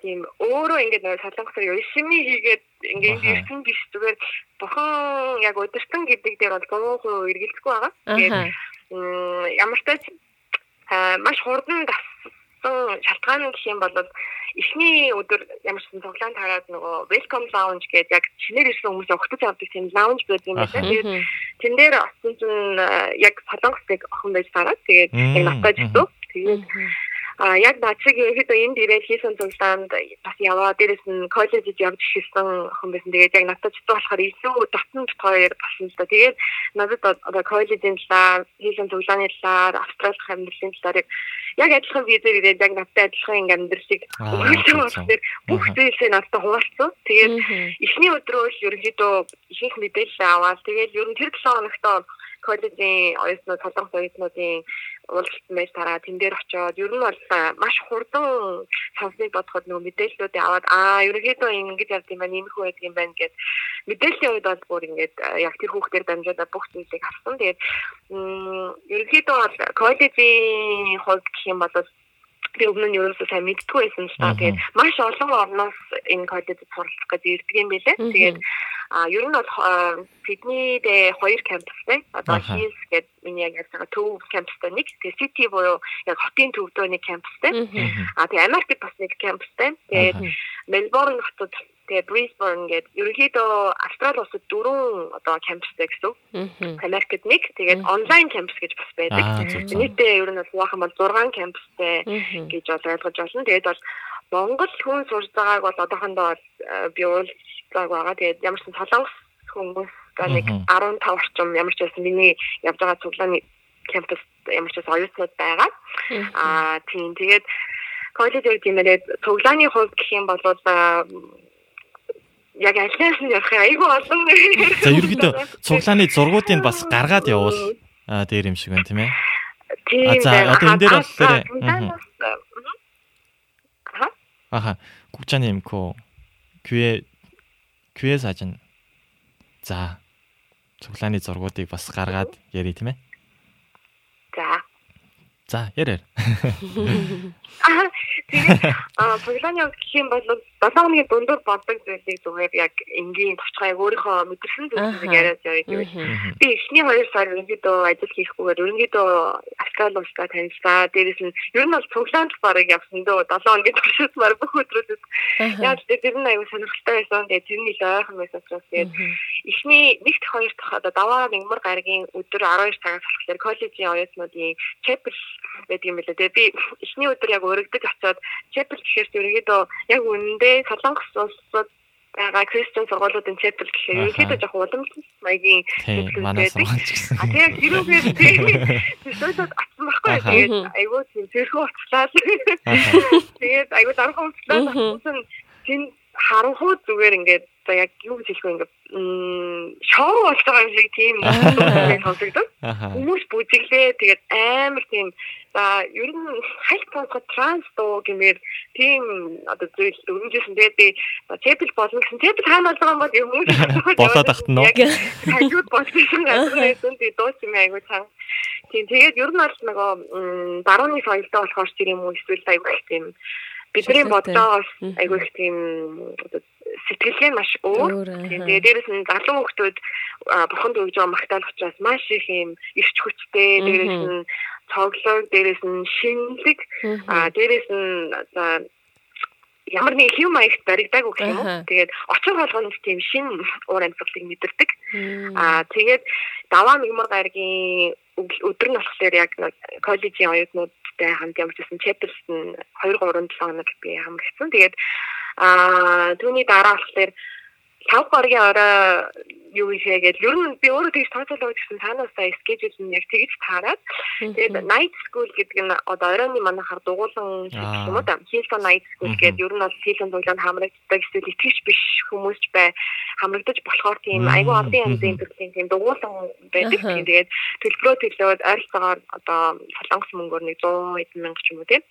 тийм өөрөө ингээд нэг солонгосоор ёшими хийгээд ингээд ирсэн биш. Зүгээр бохон яг удирсан гэдэг дээр бол 100% эргэлзэхгүй байгаа. Тэгээд ямар ч тач маш хурдан дассан шалтгаан гэх юм бол эхний өдөр ямар ч тоглоом тараад нөгөө welcome lounge гэдэг яг шинээр ирсэн хүмүүс огтж авдаг тийм lounge байдаг юм байна. Тэгээд тэн дээр осон чинь яг солонгосыг охин байж тараад тэгээд яг натаж өгдөг. Тэгээд А яг нациг ерөөдөө энд ирээд хийсэн зүйлсанд бас яваа дээрэс нь коллежид явж ирсэн хүн байсан. Тэгээд яг надад ч болохоор илүү татан хоёр болсон л да. Тэгээд надад одоо коллежийн талаар, хийсэн цуглааны талаар, австралих амьдралын талаар яг- адилхан визээр ирээд яг надад адилхан ингээм амьдралыг өгсөн болохоор бүх Аха. зүйлсээ надад хуваалцсан. Тэгээд эхний өдрөө л ерөнхийдөө ихэнх мэдээлэл аваад тэгээд ер нь тэр 7 хоногтоо коллежийн оюутнууд, солонгос оюутнуудын уулзалт байж тараа тэн дээр очиод ер нь бол маш хурдан сонсныг бодоход нөгөө мэдээллүүдээ аваад аа ерөнхийдөө ингэж явд юм байна, иймэрхүү байдаг юм байна гэд мэдээллийн үед бол бүр ингээд яг тэр хүүхдээр дамжаад бүх зүйлийг харсан. Тэгээд ерөнхийдөө бол коллежийн хувьд гэх юм бол би өмнө нь ерөөсөө сайн мэддэггүй байсан л та. Тэгээд маш олон орноос энэ коллежид суралцах гэж ирдэг юм. Мгм. Тэгээд а ер нь бол Сиднейд хоёр кампустай. Одоо. Хинс гэдэг миний яг ярьсан төв кампустай нэг. Тэгээд Сити буюу яг хотын төвдөө нэг кампустай. А тэгээд Америкт бас нэг кампустай. Тэгээд. Мельбурн хотод тэгээд Brisbane гэдэг ерөнхийдөө Австрали улсад дөрвөн одоо кампустай гэсэн. Америкт нэг. Тэгээд онлайн кампус гэж бас байдаг. Нийтдээ ер нь бол хувахан бол 6 кампустай гэж бол ойлгож байна. Тэгээд бол Монгол хүн сурж байгааг бол одоохондоо бол, э, би уулздаг байгаа. Тэгээд ямар ч солонгос хүмүүс нэг Мгм. 15 орчим ямар ч байсан миний явж байгаа цуглааны кампус ямар ч байсан оюутнууд байгаа. Аа тийм тэгээд коллеж яг тиймээ цуглааны хувьд гэх юм бол аа, яг альнаас нь явах айгүй олон. За ерөөдөө цуглааны зургуудыг бас гаргаад явуул аа дээр юм шиг байна тийм ээ. Тийм. А, за, байна. одоо энэ дээр Аа, болохоор, аа, цуглаанаас, аа, мгм. Аха. Аха. 국장님 그 귀에 귀에 사진. За. цуглааны зургуудыг бас гаргаад яри тийм ээ. За. За яриа. Аа, тэгээд аа цуглааны хувьд гэх юм бол 7 хоногийн дундуур боддог зүйлийг зүгээр яг энгийн товчхойг өөрийнхөө мэдэрсэн зүйлсийг яриад гэвэл Мгм. би эхний хоёр сар ерөнхийдөө ажил хийхгүйгээр ерөнхийдөө Австрали улстай танилцлаа. Дээрээс нь ер нь бол цуглаанд барыг явсан дөө 7 хоногийн туршид баг бүх яаж тэгээд тэр нь аюу сонирхолтой байсан. Тэгээд тэр нь илүү ойрхон байсан учраас тэгээд. Эхний нэгт хоёр дахь одоо даваа нэгмар гарагийн өдөр 12 цагаас болохоор коллежийн оюутнуудын chapel байдаг юм билээ. Тэгээ би эхний өдөр яг өргөдөг очиод chapel гэхээр ерөнхийдөө яг үнэндээ солонгос улсад байгаа кристиан сургуулиудын chapel гэхээр ерөнхийдөө жоохон уламжлалт маягийн Тийм chapel гэсэн. А тэгээ хэрүүгээр тэсэлд атсан байхгүй. Тэгээд айгүй тийм тэрхүү уцлаад тэгээд айгүй дархан уцлаад атсан тийм харанхуу зүгээр ингээд за яг юу гэж хэлэх вэ ингээд шоу болж байгаа юм шиг тийм. Аха. Хүмүүс бүжиглээ тэгээд амар тийм за ер нь хайп сонсоход транс дуу гэмээр тийм одоо зүйл өрнөжсэн тэгээд би чепл болно гэсэн чепл хаана болж байгаа юм бол хүмүүс (laughs) Болоод ахтана уу? Яг хажууд болсон газар байсан тий дууч юм айгуу цан. Тийм тэгээд ер нь бол нөгөө барууны соёлтой болохоор ч юм уу эсвэл айгуу тийм бидний бодоогоос айгүй их тийм одоо сэтгэлгээ маш өөр. Өөр, аха. Тэгээ дээрэс нь залуу хүмүүс бурханд өгж байгаа магтаал учраас маш их юм ирч хүчтэй, дээрэс Мгм. нь цоглог, дээрэс нь шинэлэг, дээрэс нь одоо ямар нэг хэв маягт баригдаагүй гэх юм уу. Тэгээд очир болгонд тийм шин уур амьсгалыг мэдэрдэг. Аа тэгээд даваа мигмар гаргийн өдөр нь болохоор яг коллежийн оюутнуудтай хамт ямарчсан chapters нь 2 3 7 хоног би хамрагдсан. Тэгээд аа түүний дараа болохоор 5 гаргийн орой юу хийхээ гээд ер нь би өөрөө тэгж тооцоолоо гэсэн танаас сая скежүүл нь яг тэгж таараад тэгээд night school гэдэг нь одоо оройны манахаар дугуулan юм уу да Hilton night school гэдэг ер нь бол Hilton дуглаанд хамрагддаг эсвэл итгэж биш хүмүүс ч бай хамрагдаж болохоор тийм айгүй олон янзын төрлийн тийм дугуулan байдаг тийм. Тэгээд төлбөрөө төлөөд ойролцоогоор одоо солонгос мөнгөөр нэг 100 эдэн мянга ч юм уу тийм.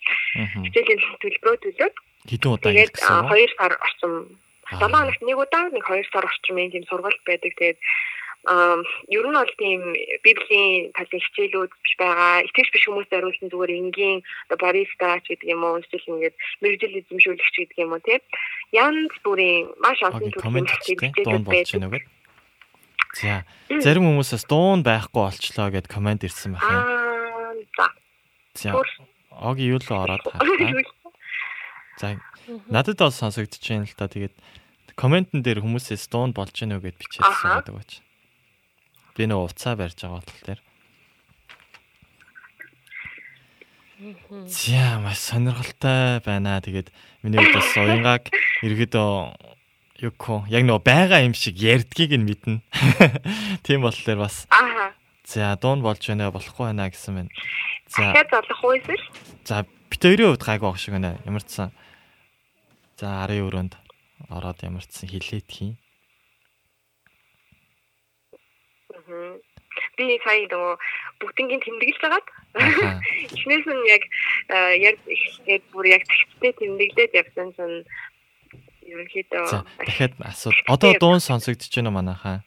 Хичээлийн төлбөрөө төлөөд Хэдэн удаа үг? 2 сар орчим. 7 хоногт нэг удаа нэг 2 сар орчмын тийм сургалт байдаг. Тэгээд ер нь бол тийм библийн талын хичээлүүд биш байгаа. Итгэж биш хүмүүст хариулсан зүгээр энгийн одоо бариста ч гэдэг юм уу, эсвэл ингээд мэрэгжил эзэмшүүлэгч гэдэг юм уу тийм. Янз бүрийн маш олон төрлийн хичээлүүд байдаг. За, зарим хүмүүсээс дуун байхгүй болчлоо гэд комент ирсэн байх юм. За. За, оги юу л ороод (laughs) хараа. За, надад бол сонсогдож байна л та. Тэгээд комментэн дээр хүмүүсээс дуун болж үү гэд бичээдсэн байдаг бач. Би нөө уцаа барьж байгаа бодлол дээр. За, маш сонирхолтой байна. Тэгээд миний хувьд бас ерөөдөө юу гэх яг нөө байгаа юм шиг ярдгийг нь мэднэ. (laughs) Тийм болохоор бас Аа. за дуун болж байна болохгүй байна гэсэн байна. За Дахиад уу эсвэл? За бит хоёрын хувьд гайгүй ах шиг байна. Ямар ч сан. За арын өрөөнд ороод ямар ч хилээд хий. Мгм. Би сая нөгөө бүгднийг тэмдэглэж байгаад. (laughs) Эхнээс нь яг яг яг бүр яг тэгтээ тэмдэглээд явсан чинь ерөнхийдөө дахиад асуу. Одоо дуун сонсогдож байна уу манайхаа?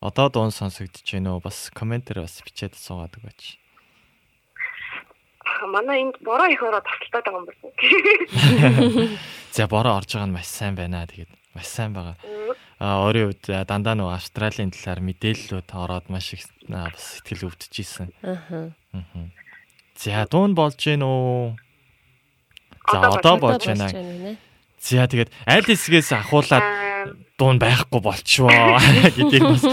Одоо дуун сонсогдож байна уу? Бас комментээр бас бичээд суугаад өгөөч. Манай энд бороо их ороод тасалдаад байгаа юм байна. (laughs) За бороо орж байгаа нь маш сайн байна. Тэгээд маш сайн байгаа. А өөрийн хувьд дандаа нөгөө Австралийн талаар мэдээллүүд ороод маш их бас сэтгэл өвдөж исэн. Аха. Мгм. За дуун болж гин үү? За Одоо болж байна. За тэгээд аль хэсгээс ахуулаад Аа, дуун байхгүй болчихвоо (laughs) гэдгийг бас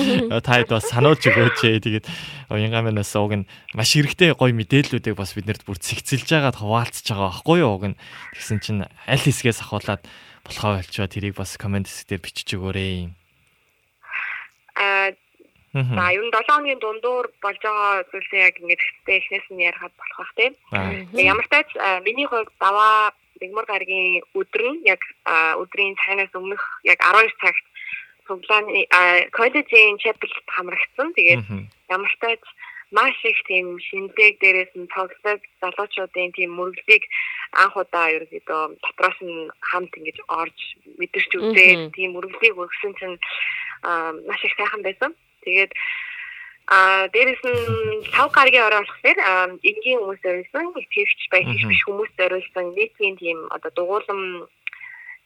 таад бас сануулж өгөөч ээ. Тэгээд уянгамнаас уг нь маш хэрэгтэй гоё мэдээллүүдийг бас биднэрт бүр цэгцэлж байгаад хуваалцж байгаа байхгүй юу уг нь тэгсэн чинь аль хэсгээс ахуулаад болохоо болчихоо тэрийг бас комент хэсгээр бичиж өгөөрэй. аа, за ер нь 7 хоногийн дундуур болж байгаа зүйлсээ яг ингэж ихтэй эхнээс нь ярихад болох бах тийм. Ямар ч тач миний хувьд даваа Бэгмар гаргийн өдөр нь яг өдрийн цайнаас өмнөх яг 12 цагт цуглааны аа, коллежийн чапелд хамрагдсан. Тэгээд ямар ч тач маш их тийм шинэлэг дээрээс нь тоглог залуучуудын тийм мөрөглийг анх удаа ерөөдөө дотроос нь хамт ингэж орж мэдэрч үзээд тийм мөрөглийг өгсөн чинь аа, маш их сайхан байсан. Тэгээд а дээрэс нь лав гаргийн орой болохоор энгийн хүмүүс зориулсан итгэвч Мгм. биш хүмүүс зориулсан нийтийн тийм одоо дугуулам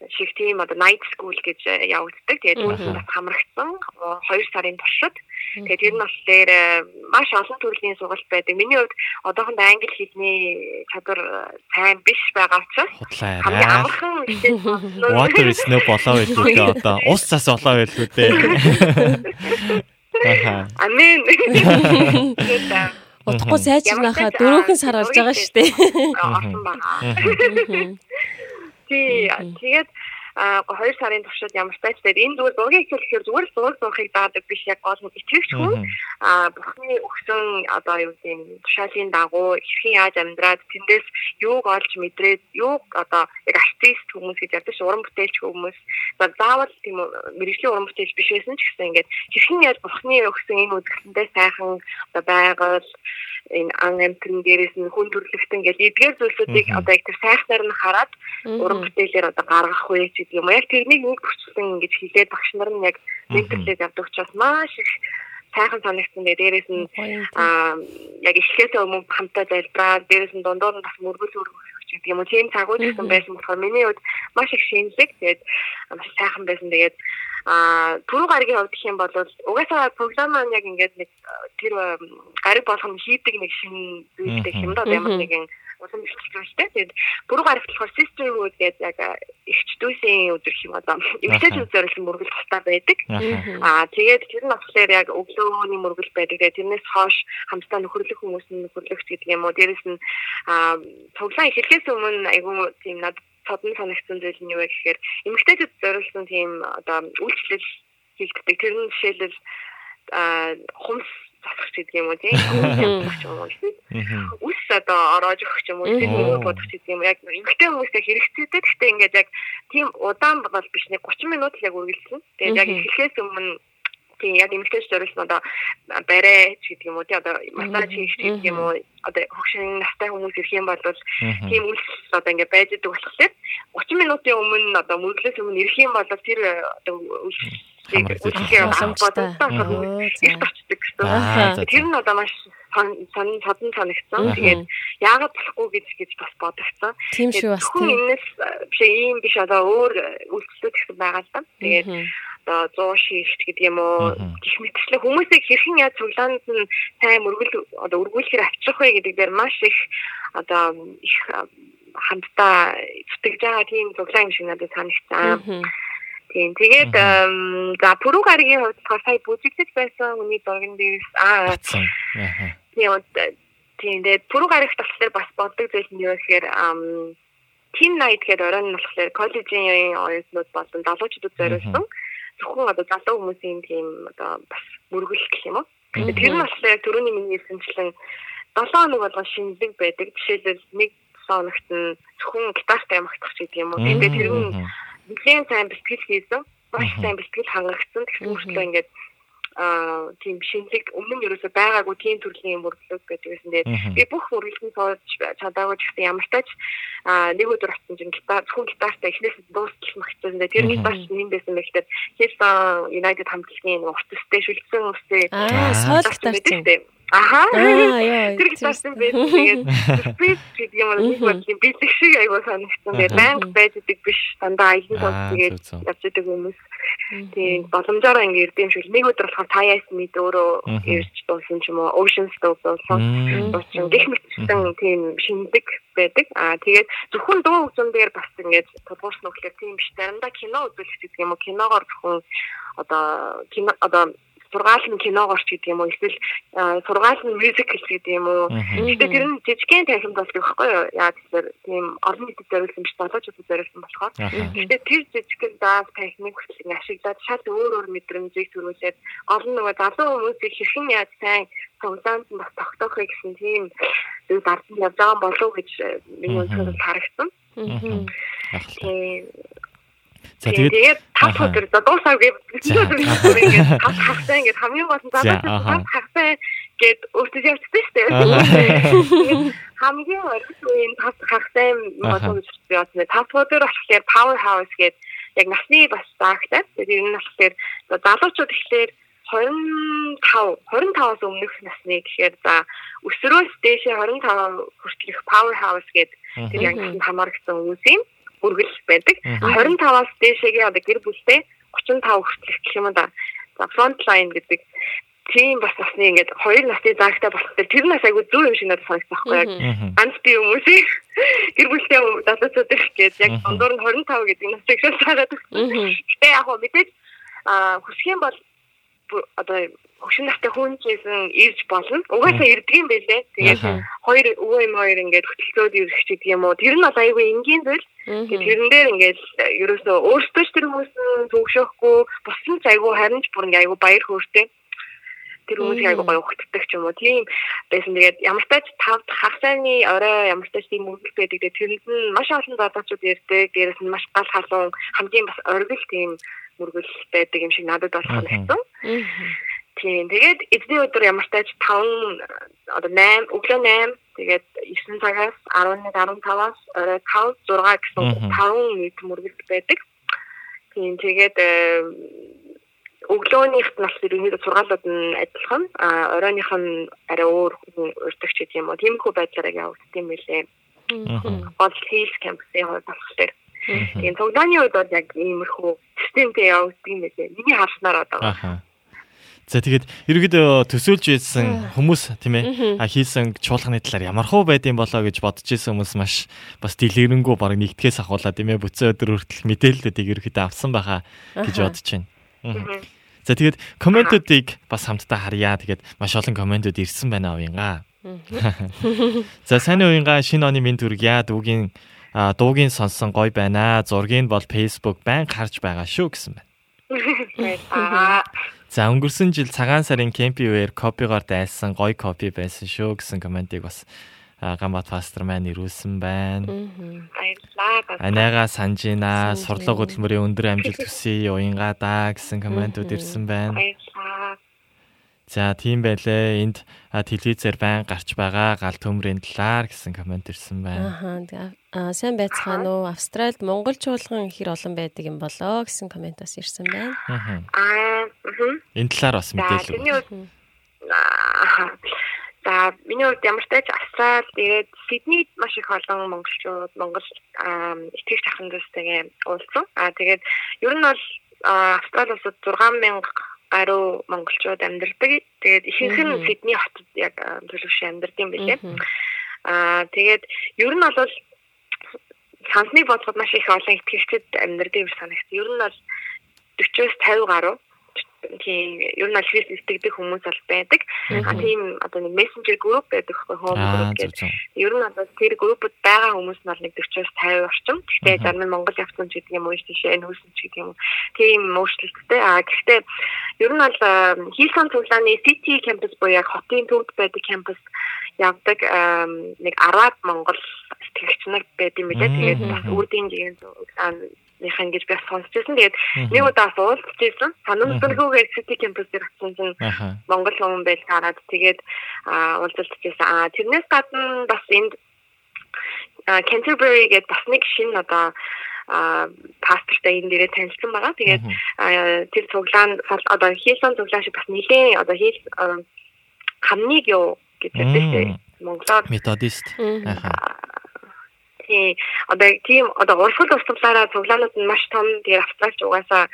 шиг тийм одоо night school гэж э, явагддаг. Тэгээд үүнд бас хамрагдсан 2 сарын туршид. Тэгээд тэр нь болохоор э, маш олон төрлийн сургалт байдаг. Миний хувьд одоохондоо англи хэлний чадвар э, сайн биш байгаа учраас хамгийн амархан. (laughs) Water is no болоо байлгүй дээ одоо. Ус цас болоо байлгүй дээ. Амен. Ямар ч дөрөвхөн сар болж байгаа шүү дээ. Тий, тэгээд а 2 сарын туршид ямар тач тэгээд энэ зүгээр зургийг хэлэхээр зүгээр л зураг зурхыг даадаг биш яг гол нь итгэвч хүн. А бурхны өгсөн одоо юу гэдэг тушаалын дагуу хэрхэн яаж амьдраад тэндээс юуг олж мэдрээд юуг одоо яг артист хүмүүс гэж ядаж уран бүтээлч хүмүүс. За заавал тийм мэрэгжлийн уран бүтээлч биш байсан ч гэсэн ингээд хэрхэн яаж бурхны өгсөн энэ үзэсгэлэнтэй сайхан одоо байгаль энэ ан амтрын дээрээс нь хүн төрлөختөн гэж эдгээр зүйлсүүдийг одоо яг тэр сайхнаар нь хараад уран бүтээлээр одоо гаргах вэ ч гэдэг юм. Яг тэрнийг нэг хүчлэн ингэж хилээд багш нар нь яг менторлэг авдаг учраас маш их сайхан санагдсан. Тэгээ дээрээс нь аа яг эхлээсээ өмнө хамтаа залбираад дээрээс нь дундуур нь бас мөргөл өргөх гэдэг юм уу? Тийм цагууд гэсэн байсан болохоор миний хувьд маш их шинэлэг тэгээд маш сайхан байсан. Тэгээд а түрүү гаригийн хувьд гэх юм бол угаасаа програм маань яг ингээд нэг тэр гариг болгоно хийдэг нэг шинэ зүйлтэй юм да ямар нэгэн улам ихтэй тэгээд бүрүү гарагт болохоор sisterhood гэдэг яг ихч дүүсийн өдөр юм одоо эмэгтэйчүүд зориулсан мөргөл тустай байдаг. Аа тэгээд тэр нь болохоор яг өглөөний мөргөл байдаг. Тэгээд тэрнээс хойш хамтдаа нөхөрлөх хүмүүс нь нөхөрлөгч гэдэг юм уу. Дээрэс нь аа цуглаан эхлэхээс өмнө айгүй тийм над цодон санагдсан зүйл нь юу вэ гэхээр эмэгтэйчүүд зориулсан тийм одоо үйлчлэл хийгддэг. Тэр нь жишээлбэл хумс засах гэдэг юм уу тийм? (laughs) Үс одоо ороож өгөх юм уу тийм үү бодох гэдэг юм. Яг эмгтэй хүмүүстэй хэрэгцээтэй гэхдээ ингээд яг тийм удаан бол биш. Нэг 30 минут л яг үргэлжлэн. Тэгээд яг эхлэхээс өмнө тийм яг эмгтэй зориулсан одоо барай гэдэг юм уу тий одоо массаж хийх гэдэг юм уу одоо хөгшин настай хүмүүс ирэх юм бол тийм үйлс одоо ингээд байж идэг болохоор 30 минутын өмнө одоо мөрөглөөс өмнө ирэх юм бол тэр одоо үйлс үйлсээ бодсон их очдөг гэсэн. Тэр нь одоо маш сонин содон санагдсан. Тэгээд яагаад болохгүй гэж гэж бас бодогцсон. Хүн энэс биш ийм биш одоо өөр үйлчлүүд гэсэн байгаа л да. Тэгээд одоо 100 шийхт гэдэг юм уу гих мэтчлээ хүмүүсийг хэрхэн яаж цуглаанд нь сайн мөргөл одоо өргүүлэхээр авчрах вэ гэдэг дээр маш их одоо их хамтдаа зүтгэж байгаа тийм цуглаан юм шиг надад санагдсан. Тийм. Тэгээд за пүрүү гаригийн хувьд сая бүжигдэж байсан хүний зурган дээрс аа. Тийм. Тийм. Тэгээд пүрүү гаригт болохоор бас боддог зүйл нь юу гэхээр Team Night гэдэг оройн нь болохоор коллежийн оюутнууд болон залуучуудад зориулсан зөвхөн одоо залуу хүмүүсийн тийм одоо бас мөргөл гэх юм уу. Тэр нь болохоор түрүүний миний хэлсэнчлэн 7 хоног болгон шинэлэг байдаг. Жишээлбэл нэг хоногт нь зөвхөн гитартай амгах гэдэг юм уу. Тэгээд тэр нь нэгэн сайн бэлтгэл хийсэн. Маш сайн бэлтгэл хангагдсан. Тэгсэн мөртлөө ингээд тийм шинэлэг өмнө нь ерөөсөй байгаагүй тийм төрлийн мөрдлөг гэдгээс нь би бүх мөргөлтөнд сууж чадаагүй гэхдээ ямар тач нэг өдөр очсон чинь гитар зөвхөн гитартай эхнээс дуустал магтсан. Тэр нэг бас юм байсан байх гэдэг. Хилсон United хамтлагийн урт төстэй шүлжсэн үстэй. Аа соол гитартай. Аха. Тэр гитарсан байх. Тэгээд спейс гэдэг юм уу нэг бодлын бэлэг шиг айгуу санагдсан. Тэгээд банк байж идэг биш. Дандаа аян тоо тэгээд явж идэг хүмүүс. Тийм боломжоор ингэ ирдэм шиг нэг өдөр болохоор таяас мэд өөрөө ирж дуусан ч юм уу Ocean Stove дуусан. Дуусан гэх мэтсэн тийм шинэлэг байдаг. Аа тэгээд зөвхөн дуу хөгжим дээр бас ингэж тулгуурсан үгээр тийм биш. Заримдаа кино үзүүлэх гэдэг юм уу киногоор зөвхөн одоо кино одоо сургаал нь киногоорч гэдэг юм уу? Эсвэл сургаал нь мюзикл гэдэг юм уу? Гэхдээ тэр нь жижигхэн танхимд бол гэхгүй юу? Яа тэгэхээр тийм олон нийтэд зориулсан биш залуучуудад зориулсан болохоор. Гэхдээ тэр жижигхэн даас танхимыг хөтлөн ашиглаад шал өөр өөр мэдрэмжийг төрүүлээд олон нөгөө залуу хүмүүсийг хэрхэн яаж сайн цуглаанд нь бас тогтоохыг гэсэн тийм зүйл ард нь явж байгаа болов уу гэж миний өнцгөөс харагдсан. Тийм За тэгээд тав өдөр за дуусаа гэж ингээд тав хагасаа ингээд хамгийн гол нь задаа тав хагасаа гэд өөртөө явчихсан шүү дээ. Хамгийн өргөдлийн тав хагасаа гэж явуулсан. Тав өдөр болохоор power house гэд яг насны бас заагтай. Тэгээд энэ нь болохоор залуучууд ихлээр 25 25-аас өмнөх насны гэхээр за өсрөөс дээшээ 25 хүртэлх power house гэдэг тэр яг хамаарсан хүмүүс юм үргэлж байдаг. 25-аас дээшээгээ одоо гэр бүлтэй 35 хүртэлх гэх юм да. За front line гэдэг тийм бас насны ингээд хоёр насны заагтай болохоор тэр нас айгу зүү юм шиг надад санагдсан байхгүй яг. Ганц би хүмүүсийг гэр бүлтэй залуучууд их гэж яг ондор нь 25 гэдэг насыг шалгаад өгсөн. Гэтэ яг хөө мэдээж хүсэх юм бол одоо хөшин настай хүн гэсэн ирж болно. Угаасаа ирдэг юм байлээ. Тэгээд хоёр өвөө юм хоёр ингээд хөтөлцөөд ирэх гэдэг юм уу. Тэр нь бол айгүй энгийн зүйл. Тэгээд тэрэн дээр ингээд ерөөсөө өөртөө ч тэр хүмүүс төгшөхгүй бусдын ч айгүй харин ч бүр ингээд айгүй баяр хөөртэй тэр хүмүүсийг айгуу гоё хөтгдөг ч юм уу тийм байсан. Тэгээд ямар ч тач тав хагасны орой ямар ч тач тийм мөргөл байдаг. Тэгээд тэрэнд нь маш олон залуучууд ирдэг. Дээрээс нь маш гал халуун хамгийн бас оргил тийм мөргөл байдаг юм шиг надад болох нэгсэн. Тийм. Тэгээд эзний өдөр ямар ч тач 5 одоо 8 өглөө 8 тэгээд 9 цагаас 11 15-аас орой 5 6 гэсэн 5 нийт мөргөл байдаг. Тийм. Тэгээд өглөөнийхт нас ерөнхийдөө сургаалууд нь адилхан. А оройных нь арай өөр урдагч гэдэг юм уу. Тиймэрхүү байдлаар явагдсан юм билээ. гол хийс кампусын хувьд болохоор тийм цуглааны үед бол яг иймэрхүү системтэй явагддаг юм байлээ. Миний харснаар одоо. За тэгээд ерөөдөө төсөөлж ийсэн хүмүүс тийм ээ хийсэн чуулганы талаар ямар хөө байдсан болоо гэж бодож ийсэн хүмүүс маш бас дэлгэрэнгүй баг нэгтгэс ахуулаад тийм ээ бүцэн өдөр хүртэл мэдээллүүдийг ерөөдөө авсан байхаа гэж бодож байна. За тэгээд комментуудыг бас хамтдаа харъя. Тэгээд маш олон комментууд ирсэн байна уянга. (laughs) За сайн уянга шинэ оны минь төргийа дүүгийн дуугийн сонсон гой байна. Зургийг бол Facebook байн харж байгаа шүү гэсэн байна. аа За өнгөрсөн жил цагаан сарын кемпи үеэр копигоор дайсан гоё копи байсан шүү гэсэн комментиг бас Гамбат пастор маань ирүүлсэн байна. баярлаа. Анайга санжина сурлага хөдөлмөрийн өндөр амжилт хүсье (laughs) уянга да гэсэн комментууд ирсэн байна. Баярлаа. За тийм байлээ. Энд телевизээр байн гарч байгаа гал төмрийн талаар гэсэн коммент ирсэн байна. Аа сайн байцгаана уу? Австральд монгол чуулган хэр олон байдаг юм болоо гэсэн комент бас ирсэн байна. Аа. Энэ талаар бас мэдээлэл. өгөх. За миний хувьд ямар ч тач Австрал тэгээд Сиднейд маш их олон монголчууд Монгол аа, итгэгч ахын дүүстэйгээ уулзсан. Аа тэгээд ер нь бол Австрал улсад 6000 гаруй монголчууд амьдардаг. Тэгээд ихэнх нь. Сидней хотод яг төлөвшөө амьдардаг юм билээ. Аа тэгээд ер нь бол сансныг бодоход маш их олон итгэгчид амьдардаг шиг санагт. Ер нь бол 40-оос 50 гаруй тийм ер нь аль христ итгэдэг хүмүүс бол байдаг. А тийм одоо нэг мессенжер групп байдаг хөө хоом Аа групп гэдэг. Ер нь одоо тэр группд байгаа хүмүүс нь бол нэг 40-оос 50 орчим. Гэхдээ зарим нь Монгол явсан ч гэдэг юм уу тийшээ нүүсэн ч гэдэг юм. Тийм өөрчлөлттэй. А гэхдээ ер нь бол хийсэн цуглааны City campus буюу яг хотын төвд байдаг campus явдаг нэг 10 монгол итгэгч нар байд юм билээ. Тэгээд бас үрдийн жигийн цуглааны гэж би сонсч байсан. Тэгээд нэг удаа бас уулзч байсан. Санамсаргүйгээр City campus дээр очсон чинь. Монгол хүмүүс байж хараад тэгээд аа уулзалтжсэн. Аа тэрнээс гадна бас энд аа, Canterbury гэдэг бас нэг шинэ одоо аа пастортай энэ дээрээ танилцсан байгаа. Тэгээд аа, тэр цуглаан фал- одоо хийсэн цуглаан шиг бас нэлээд одоо хийл аа, хамныг юу гэж ярьдаг Мм. тийм Монголоор Методист. Мгм. Аха. тий одоо тийм одоо урсгал тусламжлаараа цуглаанууд нь маш том тэгээд австралч угаасаа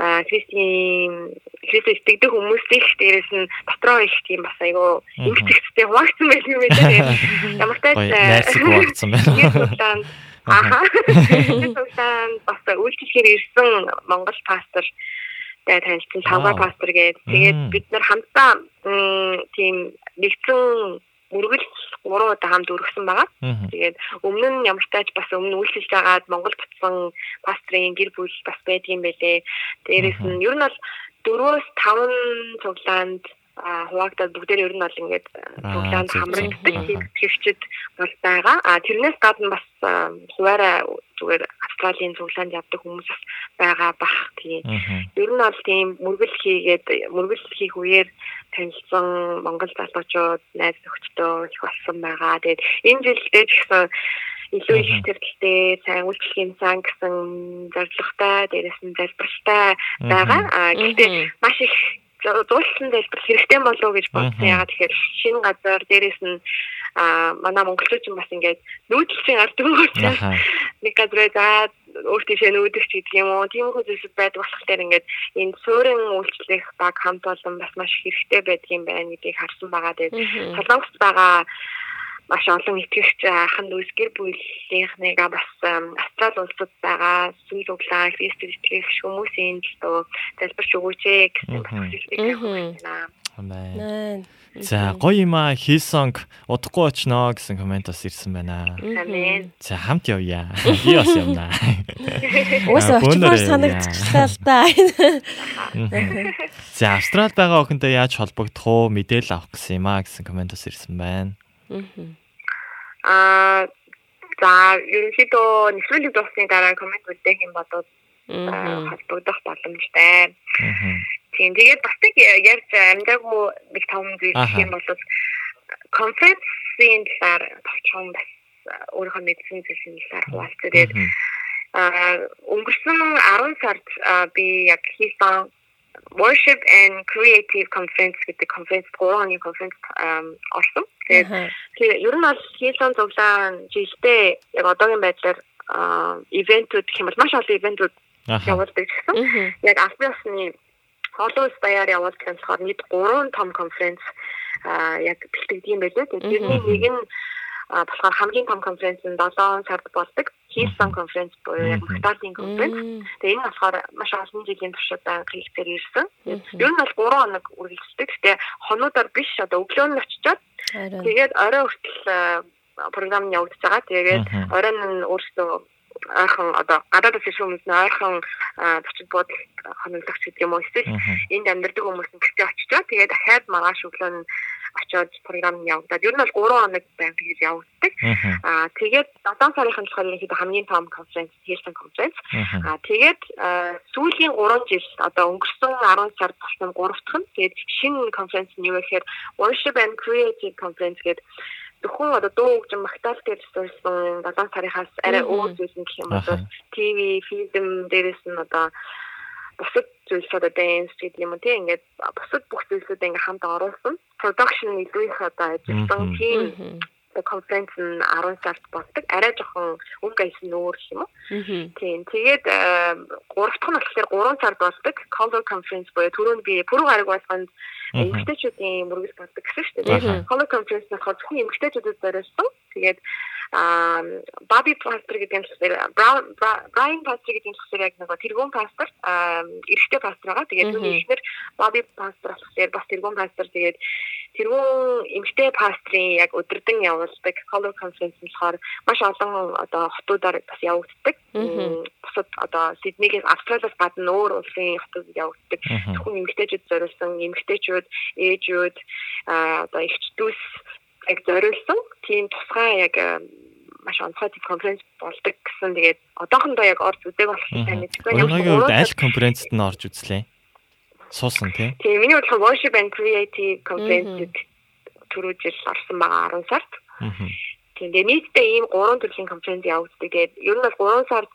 христийн христос итгэдэг хүмүүс их дээрэс нь дотроо их тийм бас айгу Мгм. эмгэгцтэй хуваагдсан байх юм байна. Тэгээд (laughs) Ямар ч найрсаг хуваагдсан байна. аха (laughs) цуглаан бас үйлчлэхээр ирсэн Монгол пастор тай танилцсан тавга пастор гээд тэгээд бид нар хамтдаа тийм нэгэн мөргөл гурван удаа хамт өргөсөн байгаа. Тэгээд өмнө нь ямар тач бас өмнө үйлчлж байгаад Монгол буцсан пастрын гэр бүл бас байдаг юм байлээ. Дээрээс нь ер нь бол 4-өөс 5 цуглаанд хуваагдаад бүгдээр ер нь бол ингээд Аа, цуглаанд хамрагддаг төвчд бол байгаа. А тэрнээс гадна бас а, хуваараа зүгээр Австралийн цуглаанд явдаг хүмүүс бас байгаа бах тийм. Ер нь бол тийм мөргөл хийгээд мөргөл хийх үеэр танилцсан Монгол залуучууд найз нөхдөдөө их болсон байгаа. Тэгээд энэ жилдээ ч гэсэн илүү их Мгм. тэргэлтэй сайн үйлчлэгийн сан гэсэн зорилготой, дээрээс нь залбиралтай байгаа. А гэхдээ маш их зуулсан залбирал хэрэгтэй болов гэж бодсон. Ягаад тэгэхээр шинэ газар дээрээс нь а манай монголчууд ч бас ингээд нүүдэлчин ард түмгүүр Аха. нэг газраа заад өөр тийшээ нүүдэх ч гэдэг юм уу. Тийм зүйлсүүд байдаг болохоор ингээд энэ суурин үйлчлэх баг хамт олон бас маш хэрэгтэй байдаг юм байна гэдгийг харсан байгаа. Тэгээд Мгм. Солонгост байгаа маш олон итгэгч ахын дүүс гэр бүлийнхнийгаа бас ам, Австрали улсад байгаа сүл углаа Христэд итгэгч хүмүүсийн төлөө залбирч өгөөч гэсэн бас хүсэлтийг. Амин. Найн. За гоё юм аа хийсонг удахгүй очноо гэсэн коммент бас ирсэн байна. Амин. За хамт явъя. (laughs) Би бас явнаа. Уусаа явъя. санагдчихлаа л да. За Австралид байгаа охинтой яаж холбогдох уу мэдээлэл авах гэсэн юм аа гэсэн коммент бас ирсэн байна. Аа за ерөнхийдөө нэвтрүүлэг дуусны дараа комент үлдээх юм бодоод холбогдох боломжтой. Тийм тэгээд бас нэг ярьж амжаагүй нэг том зүйл гэх юм бол конференцийн талаар товчхон бас өөрийнхөө мэдсэн зүйлсийн талаар Мгм. аа өнгөрсөн 10 сард би яг хийсэн Worship and Creative Conference гэдэг конференц 3 хоногийн конференц орсон. Тэгээд тэгээ ер нь бол хийлэн цуглаан жилдээ яг одоогийн байдлаар ивентүүд гэх юм бол маш олон ивентүүд явуулдаг гэсэн. Яг албан ёсны олон улс даяар явуулдаг болохоор нийт 3 том конференц яг бэлтгэдэг юм байлээ. Тэгээд тэрний нэг нь болохоор хамгийн том конференц нь 7 сард болдог. Хийсэн конференц буюу яг Магтаалын конференц. Тэгээ энэ болохоор маш олон жилийн туршид хийгдээр ирсэн. Ер нь бол 3 хоног үргэлжлэдэг. Гэтэ хонуудаар биш одоо өглөө нь очичоод тэгээд орой хүртэл програм нь явагдаж байгаа. Тэгээд оройн нь өөрсдөө ойрхон одоо гадаадас ирэх хүмүүс нь ойрхон зочид буудал хоногдогч гэдэг юм уу? Эсвэл энд амьдардаг хүмүүс нь гэртээ очичоо тэгээд дахиад маргааш өглөө нь очиод програм явагдаад. Ер нь бол 3 хоног байнг тэгж явагддаг. Аа тэгээд 7 сарын болохоор ерөнхийдөө хамгийн том конференц Hilton конференц. Аа тэгээд сүүлийн 3 жил одоо өнгөрсөн 10 сард болсон 3 дахь нь тэгээд шинэ конференц нь юу гэхээр Worship and Creative Conference гэдэг зөвхөн одоо дуу хөгжим магтаал дээр зориулсан 7 сарынхаас арай өөр зүйл гэх юм бол ТV, фильм дээрээс нь одоо бусад зүйлс одоо dance гэдэг юм тийм ингээд бусад бүх зүйлсүүд ингээд хамт оруулсан. Production илүү их одоо ажилласан тийм одоо конференц нь 10 сард болдог. Арай жоохон өнгө айс нь өөр юм уу? Тийм. Тэгээд 3 дахь нь болохоор 3 сард болдог. Color conference буюу түрүүнд би пүрэв гараг болгонд эмгтээчүүдийн мөргөл болдог гэсэн шүү дээ. Color conference нь болохоор зөвхөн эмгтээчүүдэд зориулсан. Тэгээд а Баби пастор гэдэг нь болохоор Брайан пастор гэдэг нь болохоор яг нэг тэргуун пастор эрэгтэй пастор байгаа. Тэгээд түүний эхнэр Баби пастор болохоор бас тэргуун пастор тэгээд тэргуун эмэгтэй пастрын яг өдөрдөн явуулдаг color conference нь болохоор маш олон одоо хотуудаар бас явагддаг. Бусад одоо Сиднейгээс Австралиас гадна өөр улсын хотууд явагддаг. Зөвхөн эмэгтэйчүүд зориулсан эмэгтэйчүүд, ээжүүд одоо эгч дүүс яг зориулсан тийм тусгай яг маш онцгой тийм конференц болдог гэсэн. Тэгээд одоохондоо яг орж үздэг болох мэдгүй. Өнөөгийн үед аль конференцт нь орж үзлээ? Суусан тий. Тийм миний бодлоор Worship and Creative Conference түрүү жил орсон байгаа 10 сард. Тийм дээ нийтдээ ийм 3 төрлийн конференц явагддаг. Тэгээд ер нь бол 3 сард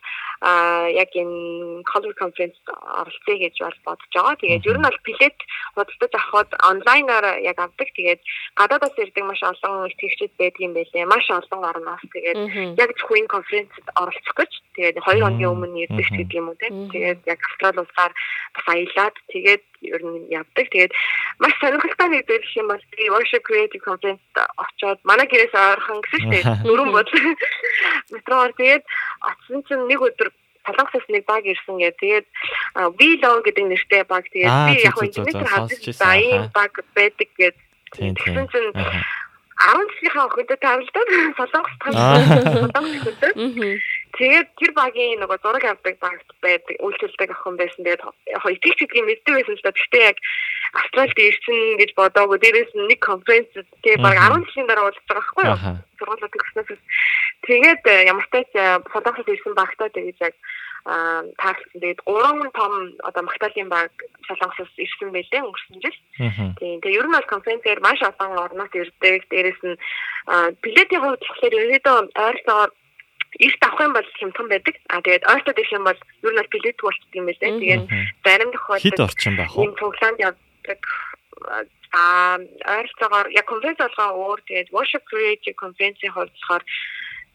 а яг энэ color conference оролцъё гэж бол бодож байгаа. Тэгээд ер нь бол билет худалдаж авахд онлайнаар яг авдаг. Тэгээд гадаадаас ирдэг маш олон итгэгчид байдаг юм байлээ. Маш олон орноос тэгээд яг зөвхөн конференцэд оролцох гэж тэгээд 2 хоногийн өмнө ирдэг гэдэг юм уу тийм. Тэгээд яг Австрали улсаар бас аялаад тэгээд ер нь явдаг. Тэгээд маш сонирхолтой нэг зүйл юм бол би Worship Creative Conference очоод манай гэрээс ойрхон гэсэн шүү дээ. Дөрөв бод. Метроор тэгээд очсон чинь нэг өдөр Солонгосоос нэг баг ирсэн гэ. Тэгээд Vlog гэдэг нэртэй баг. Тэгээд би яг интернетээр хадгалсан. За ийм баг байдаг гэд. Тэгсэн чинь 10 жилийнхаа охиндоо тавилдаад солонгос солонгос хөтөө. Тэгээд тэр багийн нөгөө зураг авдаг багт байдаг үйлчлдэг охин байсан. Тэгээд итгэж гэдгийг мэддэг байсан да. Гэхдээ яг Австралид ирсэн гэж бодоагүй. Дээрээс нь нэг конференц тэгээд баг 10 жилийн дараа уулзаж байгаа байхгүй юу? Сургуулиуд төгснөөс. Тэгээд ямар ч тач солонгосод ирсэн багтаа тэгээд яг таарлсан. Тэгээд гурван том одоо магтаалын баг солонгосоос ирсэн байлээ өнгөрсөн жил. Тийм. Тэгээд ер нь бол конференцээр маш олон орноос ирдэг. Дээрээс нь билетийн хувьд болохоор ерөөдөө ойролцоогоор эрт авах юм бол хямдхан байдаг. А тэгээд ойртод ирэх юм бол ер нь бол билет болчихдог юм байлээ. Тэгээд зарим тохиолдолд хэд орчин байх вэ? Цуглаанд явдаг а ойролцоогоор яг конференц болгоо өөр тэгээд worship creative конференцийн хувьд болохоор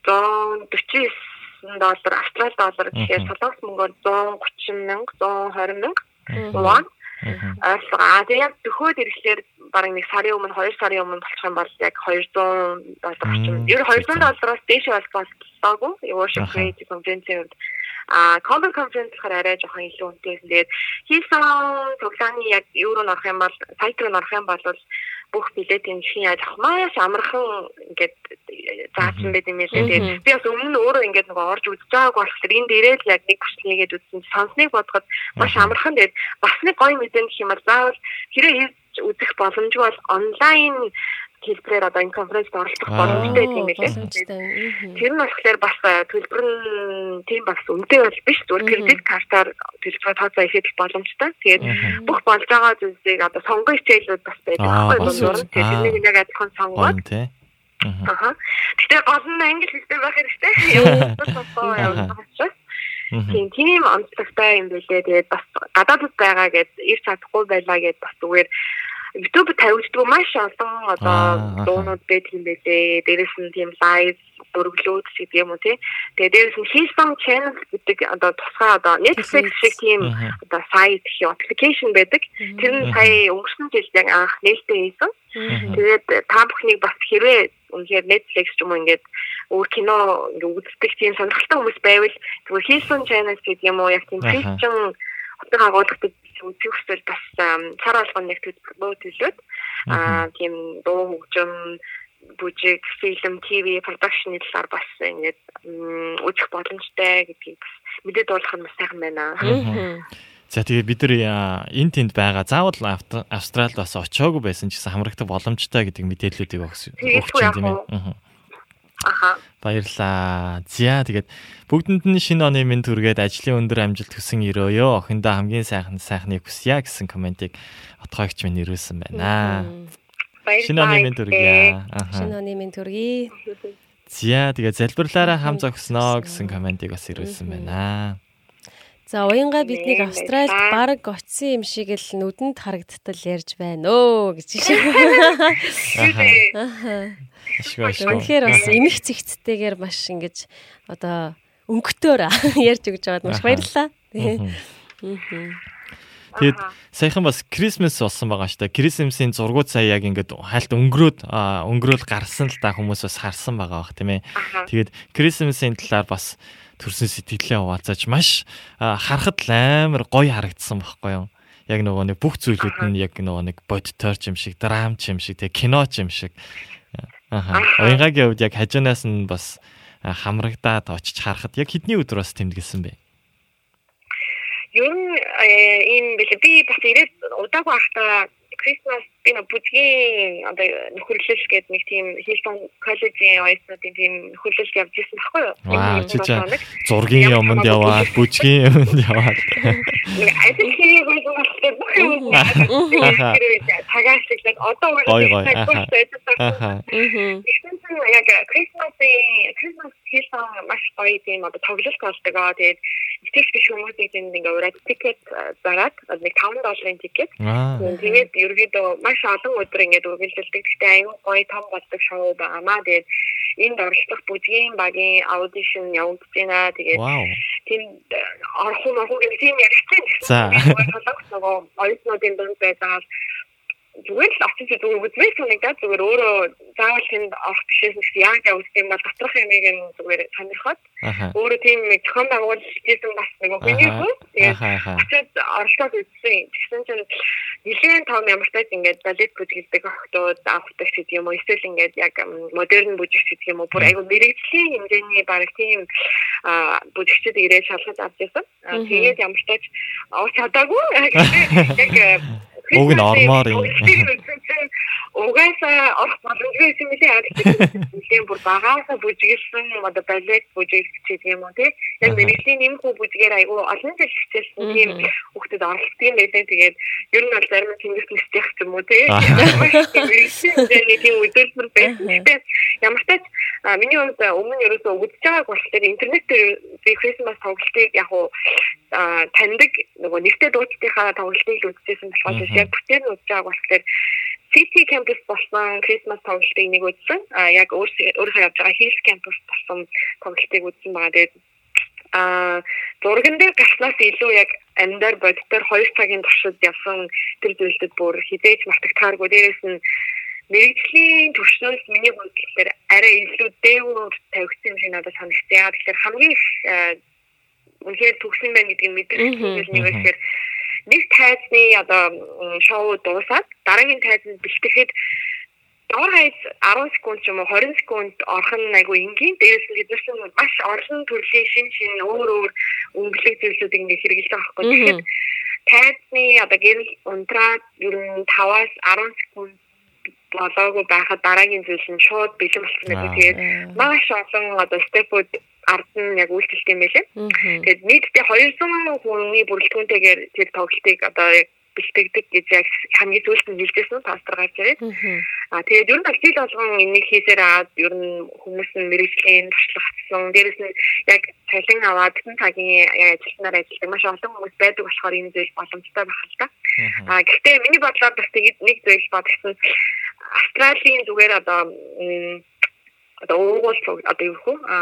149 доллар австрал доллар гэхээр солонгос мөнгөөр 130 мянга 120 мянга вон ойлгоо. Тэгээ яг төхөөд ирэхлээр бараг нэг сарын өмнө 2 сарын өмнө болчих юм бол яг 200 доллар орчим. Ер 200 доллараас дээш болсоогүй. Worship Creative Conference-ийн хувьд а Color Conference болохоор арай жоохон илүү үнэтэй. Тэгээд хийсэн цуглааны яг евро норох юм бол сайт руу норох юм бол бүх билетийн хийн яаж авах маш амархан ингээд заасан байт юм лээ. Тэгээд би бас өмнө өөрөө ингээд нөгөө орж үзэж байгааг болохоор энэ дээрээ л яг нэг хүчлээгээд үзсэн. Сонсныг бодоход маш амархан тэгээд бас нэг гоё мэдэн гэх юм бол заавал хэрэг үзэх боломжгүй бол онлайн хэлбэрээр одоо энэ конференцд оролцох боломжтой юм билээ. Тэр нь болохоор бас төлбөр нь тийм бас үнэтэй бол биш. Зүгээр кредит картаар төлбөрөө тооцоо хийх боломжтой. Тэгээд бүх болж байгаа зүйлсийг одоо сонгоо хичээлүүд бас байдаг байхгүй юу? Тэгээд тэрнийг яг адилхан сонгоод. Аха. Гэтэ гол нь англи хэлтэй байх хэрэгтэй. Явуулсан тоо явуулсан учраас Тийм тийм онцлогтой юм байлээ. Тэгээд бас гадаадд байгаа гэд ирч чадахгүй байлаа гэд бас зүгээр YouTube тавигддаг маш олон одоо дуунууд байдаг юм байлээ. Дээрээс нь тийм лайв өргөлөөд гэдэг юм уу тий. Тэгээд дээрээс нь Hillsong Channel гэдэг одоо тусгай одоо Netflix шиг тийм одоо сайт гэх юм аппликейшн байдаг. Тэр нь сая өнгөрсөн жил яг анх нээлттэй хийсэн. Тэгээд та бүхнийг бас хэрвээ үнэхээр Netflix ч юм уу ингээд өөр кино ингээд үздэг тийм сонирхолтой хүмүүс байвал зүгээр Hillsong Channel гэдэг юм уу яг тийм. Christian хотын агуулгатай үзэх хүсвэл бас цар алган нэг төлбөр төлөөд аа тийм дуу хөгжим бүжиг, фильм, ТV, production талаар бас ингээд м, үзэх боломжтой гэдгийг бас мэдээд болох нь сайхан байна. За тэгээ бид нар энэ тэнд байгаа заавал Австралид бас очиагүй байсан ч гэсэн хамрагдах боломжтой гэдэг мэдээллүүдийг өгс Тэгээд өгч юм. Аха. Баярлаа. За тэгээд бүгдэнд нь шинэ оны минь түргээд ажлын өндөр амжилт хүсэн өрөөё. Охиндоо хамгийн сайхан сайхныг хүсье гэсэн комментиг отгоогч минь ирүүлсэн байна. Шинэ оны минь түргье. Шинэ оны минь төргий. За тэгээд залбирлаараа хам зогсноо гэсэн комментиг бас ирүүлсэн байна. За уянга биднийг Австральд баг очисон юм шиг л нүдэнд харагдтал ярьж байна өө гэж (laughs) шиг. Үнэхээр бас эмх цэгцтэйгээр маш ингэж одоо өнгөтөөр (laughs) ярьж өгч байгаад маш баярлалаа. Мгм. Тэгээд саяхан бас Christmas болсон байгаа шүү дээ. Christmas-ийн зургууд сая яг ингээд хальт өнгөрөөд өнгөрөөл гарсан л та хүмүүс бас харсан байгаа бах тийм ээ. Тэгээд Christmas-ийн талаар бас төрсөн сэтгэлээ хуваалцаж маш харахад л амар гоё харагдсан байхгүй юу? Яг нөгөө нэг бүх зүйлүүд нь яг нөгөө нэг бодитоор ч юм шиг, драм ч юм шиг, тэг кино ч юм шиг. Аха. Уянгагийн хувьд яг хажуунаас нь бас аа, хамрагдаад очиж харахад яг хэдний өдөр бас тэмдэглэсэн бэ? Ер нь э, бэлээ би бас ирээд удаагүй ахта Christmas би нэг бүжгийн одоо нөхөрлөл гэдэг нэг тийм Hilton коллежийн оюутнуудын тийм нөхөрлөлд явж ирсэн байхгүй юу? Энэ чи чаа. Зургийн юмд яваад, бүжгийн юмд яваад. Ажил хийх үйл болтой бүх юм. Цагаашлаг одоо. Аха. Мгм. Тэгсэн чинь яг Christmas-ийн Christmas хийсэн маш гоё тийм одоо тоглолт болдог аа. Тэгээд итгэж биш хүмүүсийн тийм ингээ ураад тикет зараад нэг 5 долларын тикет. Тэгээд ерөөдөө маш олон өдөр ингээд үргэлжилдэг. Гэхдээ аюу гоё том болдог шоу байнамаа. Тэгээд энд оролцох бүжгийн багийн аудишн явагдаж байна. Тэгээд тийм орох уу гэх тийм ярьчихсан. За. нөгөө оюутнуудын дунд байдаг зүгээр л очиж зүгээр үзмээс санагдаад зүгээр өөрөө заавал тэнд орох бишээс нэг яг явуулт юм бол доторх ямиг нь зүгээр сонирхоод өөрөө тийм нэг зохион байгуулалтын бас нэг хүний хүн тэгээд очиод оролцоод үзсэн. Тэгсэн чинь нэлээд том ямар ч тач ингээд балет бүжгэлдэг охтууд авахдаг гэдэг юм уу эсвэл ингээд яг модерн бүжигч гэдэг юм уу бүр айгу мэрэгжлийн хэмжээний баг тийм бүжигчд ирээд шалгаж авч ирсэн. Тэгээд ямар ч оо чадаагүй. (laughs) Яг Уг нь ормоор юм. Угаасаа орох боломжгүй юм лээ тийм бүр багаасаа бүжгэлсэн одоо балет бүжигч гэдэг юм уу тий? Яг мэрэгжлийн нэмхүү бүжгээр айгу олон жил хичээлсэн тийм хүүхдэд оролцдог юм байлаа тэгээд ер нь бол зарим тэнгис нэстэх юм уу тий? Мэрэгжлийн тийм үзүүлбэр байсан ямар ч тач миний хувьд өмнө ерөөсөө үзэж байгааг болохоор интернет дээр би Christmas тоглолтыг яг уу таньдаг нөгөө нэртэй дуучлалтынхаа тоглолтыг л үзчихсэн болохоор. Яг бүтээр нь үзэж байгааг болохоор City Campus болсон Christmas тоглолтыг нэг үзсэн. А яг өөрийнхөө явж байгаа Hills Campus болсон тоглолтыг үзсэн байгаа. Тэгээд а зурган дээр гарснаас илүү яг амьдар бодтоор 2 цагийн туршид явсан тэр зүйлдэд бүр хизээж мартагдахааргүй. Дээрээс нь мэрэгжлийн төвшнөөс миний бодлоор арай илүү дээгүүр тавигдсан юм шиг надад санагдсан. Яагаад тэгэхээр хамгийн их а, үнэхээр төгсөн байна гэдгийг Мгм. зүйл нэг ихэр нэг тайзны одоо шоу дуусаад дараагийн тайзанд бэлтгэхэд доор хаяж 10 секунд ч юм уу 20 секунд орох нь айгу энгийн дээрээс нь хэднээс нь маш олон төрлийн шин шин өөр өөр өнгөлөг зүйлсүүд ингэ хэрэгжилж байгаа байхгүй. Тэгэхээр тайзны одоо гэрэл унтраад ер нь 5-аас 10 секунд болоогүй байхад дараагийн зүйл нь шууд бэлэн болсон гэдэг. Тэгээд маш олон одоо степүүд ард нь яг үйлчлэлт юм байлээ. Тэгээд нийтдээ 200 хүний бүрэлдэхүүнтэйгээр тэр тоглолтыг одоо яг бэлтгэдэг гэж яг хамгийн сүүлд нь хэлжсэн пастор гарч ирээд. А тэгээд ер нь жил болгон энийг хийсээр аваад ер нь хүмүүс нь мэрэгжлийн туршлагатсан дээрэс нь яг цалин аваад тэн цагийн ажилтнаар ажилладаг. Маш олон хүмүүс байдаг болохоор энэ зүйл боломжтой байх л та. А гэхдээ миний бодлоор бас тэгээд нэг зүйл бодсон Австралийн зүгээр одоо одоо уугуул одоо юу хөө? А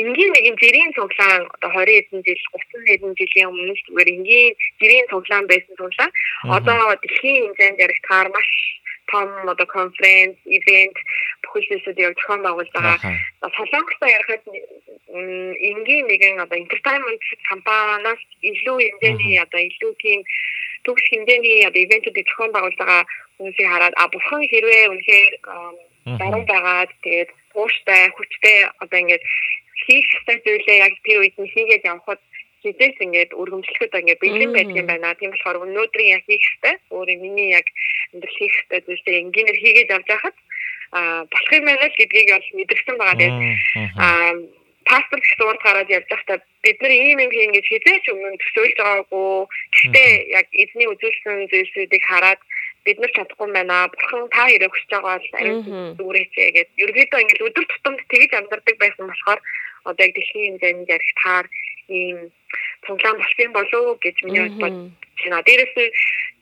энгийн нэгэн жирийн цуглаан одоо 20 хэдэн жил 30 хэдэн жилийн өмнө зүгээр энгийн жирийн цуглаан байсан цуглаан. Одоо дэлхийн хэмжээнд яригдахаар маш том одоо конференц, ивент бүхэл зүйлсүүд яг зохион байгуулж байгаа. Солонгостой ярихад энгийн нэгэн одоо entertainment компаниас илүү хэмжээний одоо илүү тийм төгс хэмжээний одоо ивентүүдийг зохион байгуулж байгаа хүмүүсийг хараад а бурхан хэрвээ үнэхээр даруй байгаад тэгээд тууштай хүчтэй одоо ингээд хийх ёстой зүйлээ яг тэр үед нь хийгээд явхад хизээс ингээд өргөмжлөхөд ингээд бэлэн байдаг юм байна. Тийм болохоор өнөөдрийн яг хийх ёстой өөрөө миний яг амьдрал хийх ёстой зүйлээ энгийнээр хийгээд явж байхад а болох юм байна л гэдгийг бол мэдэрсэн байгаа. Тэгээд а паспорт гэх дуурд гараад явж байхдаа бид нар ийм юм хийн гэж хизээч өмнө төсөөлж байгаагүй. Гэхдээ яг эзний үзүүлсэн зүйлсүүдийг хараад бид нар чадахгүй байна. Бурхан та хэрэг хүсэж байгаа бол аюул зүгээрээч гэдэг. Ерөнхийдөө ингээд өдөр тутамд тэгж амьдардаг байсан болохоор одоо яг дэлхийн хэмжээнд ярих таар ийм цуглаан болсон болов гэж миний бодож байна. Дээрээс нь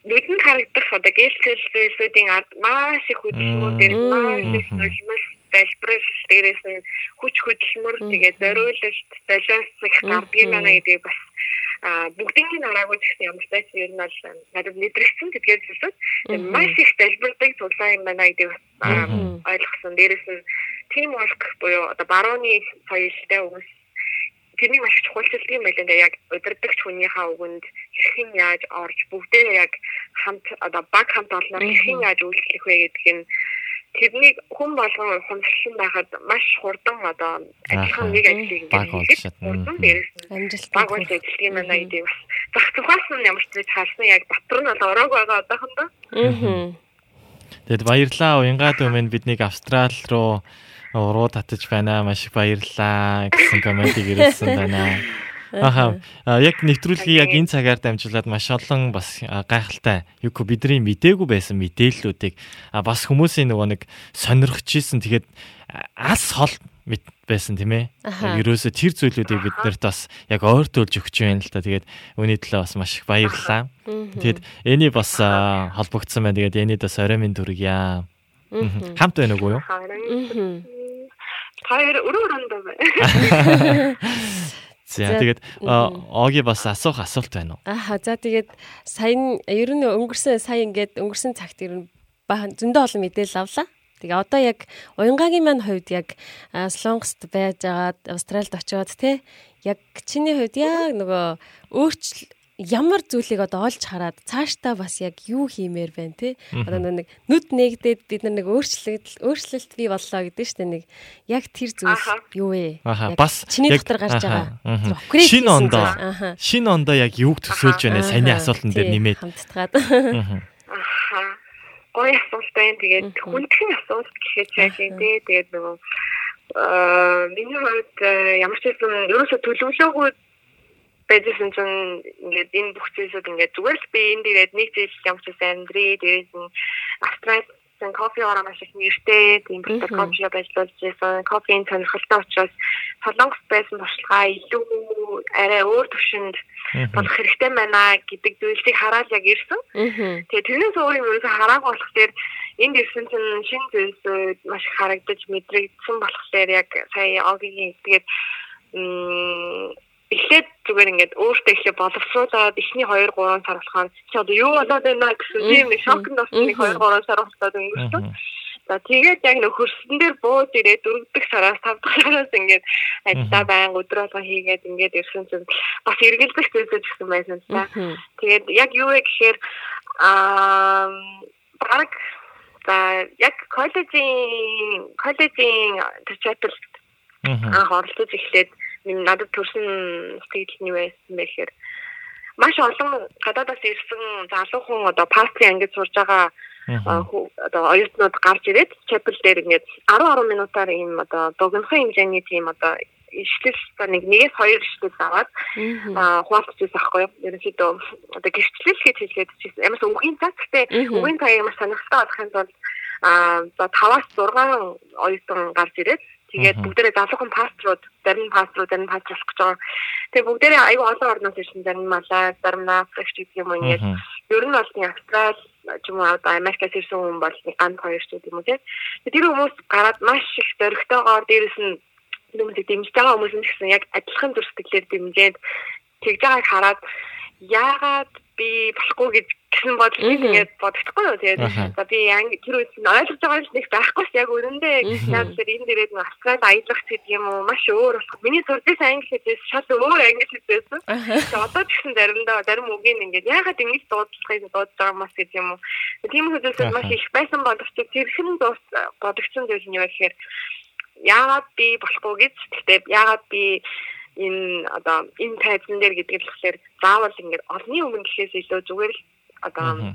нүдэнд харагдах одоо гэлцэл зүйлсүүдийн ард маш их хөдөлмөр дээр маш их нулимс залбирал дээрээс нь хүч хөдөлмөр тэгээд зориулалт балансх гардыг байна гэдэг бас а бүгдийн нараагүй гэсэн ч байж ер нь бол надад мэдрэгдсэн гэдгээр зүйлсүүд маш их залбирдаг тулаа юм байна гэдэг ойлгосон. Дээрээс нь team work буюу одоо барууны соёлтой хүмүүс тэрнийг маш чухалчилдаг юм байлаа. Яг удирдахч хүнийхээ үгэнд хэрхэн яаж орж бүгдээ яг хамт одоо баг хамт олноор хэрхэн яаж үйлчлэх вэ гэдг нь тэрнийг хүн болгон хөндлөн байхад маш хурдан одоо адилхан нэг ажлыг ингээд хурдан дээрээс нь амжилт баг болж ажиллах юм байна гэдэг бас зах тухаас нь ямар ч зүйл харсан яг дотор нь бол ороог байгаа одоохондоо. Тэгэд баярлалаа уянгаад өмнө биднийг Австрал руу уруу татаж байна. Маш их баярлалаа гэсэн комментиг ирүүлсэн байна. Аха яг нэвтрүүлгийг яг энэ цагаар дамжуулаад маш олон бас гайхалтай юу бидний мдээгүй байсан мэдээллүүдийг бас хүмүүсийн нөгөө нэг сонирхчихсэн тэгээд алс хол мэд байсан тийм ээ. Ерөөсө тэр зүйлүүдийг бид нарт бас яг ойртуулж өгч байна л та. Тэгээд үүний төлөө бас маш их баярлалаа. Тэгээд эний бас холбогдсон байна. Тэгээд энийд бас орой минь дүргийа. Хамт байна уу юу? Хоёр өрөө өрөөндөө байна. (laughs) (laughs) За тэгээд Оги бас асуух асуулт байна уу? Аа за тэгээд сая ер нь өнгөрсөн сая ингээд өнгөрсөн цагт ер нь зөндөө олон мэдээлэл авлаа. Тэгээ одоо яг уянгагийн маань хувьд яг Солонгост байж агаад Австралид очиод те яг чиний хувьд яг нөгөө өөрчлөл ямар зүйлийг одоо олж хараад цаашдаа бас яг юу хиймээр байна те одоо нэг нүд нэгдээд бид нар нэг өөрчлөлт өөрчлөлт бий боллоо гэдэг штэ нэг яг тэр зүйл юу вэ бас чиний дотор гарч байгаа. шинэ ондоо. шинэ ондоо яг юуг төсөөлж байна? Саяны асуултан дээр нэмээд. хамтдаад (laughs) аха. Гоё асуулт байна. Тэгээд хүндхэн асуулт гэхэд яг юм дээ тэгээд нөгөө аа миний хувьд ямар ч юм ерөөсө төлөвлөөгүй байжсэн чинь ингээд энэ бүх зүйлсүүд ингээд зүгээр л би энд ирээд нэг жил ямар ч амьдрий тэгээд австрал сан кофе ороо маш их нэртэй. Тийм бүр кофе ажиллаж байсан. Кофеийн сонирхолтой учраас солонгос байсан туршлагаа илүү арай өөр төвшөнд болох хэрэгтэй байна гэдэг зүйлсийг хараад яг ирсэн. Тэгээд тэрнээс өөр юм ерөөсө хараагүй болохоор энд ирсэн чинь шинэ зүйлсүүд маш харагдаж мэдрэгдсэн болохоор яг сая огийн тэгээд эхлээд зүгээр ингээд өөртөө ихлэ боловсруулаад эхний 2 3 сар болохоор чи одоо юу болоод байна гэсэн тийм нэг шокнд орсон нэг 2 3 сар болоод өнгөрсөн. За тэгээд яг нөх хөрсөн дээр бууж ирээд дөрөвдөг сараас тав дахь сараас ингээд ажиллаа байн өдөр болгон хийгээд ингээд ирсэн чинь бас эргэлдэх зүйлсэж гисэн байсан та. Тэгээд яг юу вэ гэхээр аа баг за яг коллежийн коллежийн төчөтөл анх оролцож эхлээд надад төрсэн сэтгэл нь байсан бэхээр маш олон гадаадаас ирсэн залуу хүн одоо пастрын ангид сурж байгаа одоо оюутнууд гарч ирээд чапел дээр ингээд 10 10 минутаар ийм одоо дугнахын хэмжээний тийм одоо ишлэл нэг нэгээс хоёр ишлэл аваад аа хуваалцчихсан байхгүй юу. Ерөнхийдөө одоо гэрчлэл гэж хэлээд чийсэн. Ямарс үгийн цаг гэхдээ үгийн цаг ямар сонирхолтой болохын тулд аа за 5-аас 6 оюутан гарч ирээд Тэгээд бүгдээрээ залуухан паструуд, зарим паструуд, зарим пастр болох гэж байгаа. Тэгээд бүгдээрээ аюу олон орноос ирсэн зарим Малай, зарим Африк гэх юм уу ингээд ер нь бол нэг Австрали ч юм уу Америкаас ирсэн хүн бол нэг ганц хоёр ч гэдэг юм уу тийм. Тэр хүмүүс гараад маш их зөрөгтэйгээр дээрэс нь хүмүүсийг дэмжиж байгаа хүмүүс нь гэсэн яг адилхан зурсгэлээр дэмжээд тэгж байгааг хараад яагаад би болохгүй гэж гэсэн бодол ингээд бодохгүй юу тэгээд за би анги тэр үед нь ойлгож байгаа юм нэг байхгүй яг өрөндөө гэснээр энэ дээрээ нэг австрал аялах гэдэг юм уу маш өөр болох. Миний сурдсан англи хэлээс шал өөр англи хэлсэн. Тэгээд одоо ч гэсэн заримдаа зарим үгийн ингээд яагаад ингэж дуудлагыг дуудаж байгаа мас гэдэг юм уу. Тийм хүмүүсээс маш их байсан боловч тэр хэн дуус бодогцсон зүйл нь юу гэхээр яагаад би болохгүй гэж гэхдээ яагаад би энэ одоо энэ тайзан дээр гэдэг л болохоор заавал ингээд олны өмнө гэхээс илүү зүгээр л одоо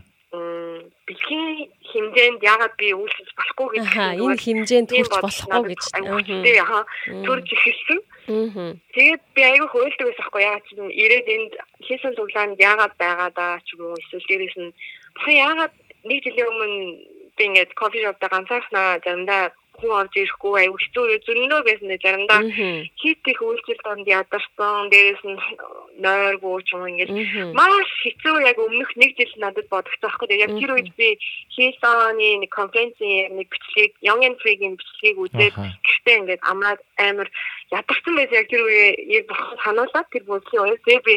бэлгийн хэмжээнд ягаад би үйлчлэж болохгүй гэж энэ хэмжээнд хүрч болохгүй гэж тий аа төрж эхэлсэн. Тэгээд би аягүй хөөлдөг байсан хгүй ягаад ч ирээд энд хийсэн цуглаанд ягаад байгаа даа ч юм уу эсвэл дээрээс нь бахан ягаад нэг жилийн өмнө би ингээд кофе шопта ганцаархнаа заримдаа хүн орж ирэхгүй аюу хэцүү зөрнөө байсан дээр заримдаа хит их үйлчлэл донд ядарсан дээрээс нь нойргүй ч юм ингээд маш хэцүү яг өмнөх нэг жил надад бодогцсон байхгүй яг тэр үед би хийсаны нэг конференцийн нэг бичлэгийг Young and Free-ийн бичлэгийг үзээд гэхдээ ингээд амраад амар ядарсан байсан яг тэр үе яг бохоо сануулаад тэр бүлгийн үе. Тэгээ би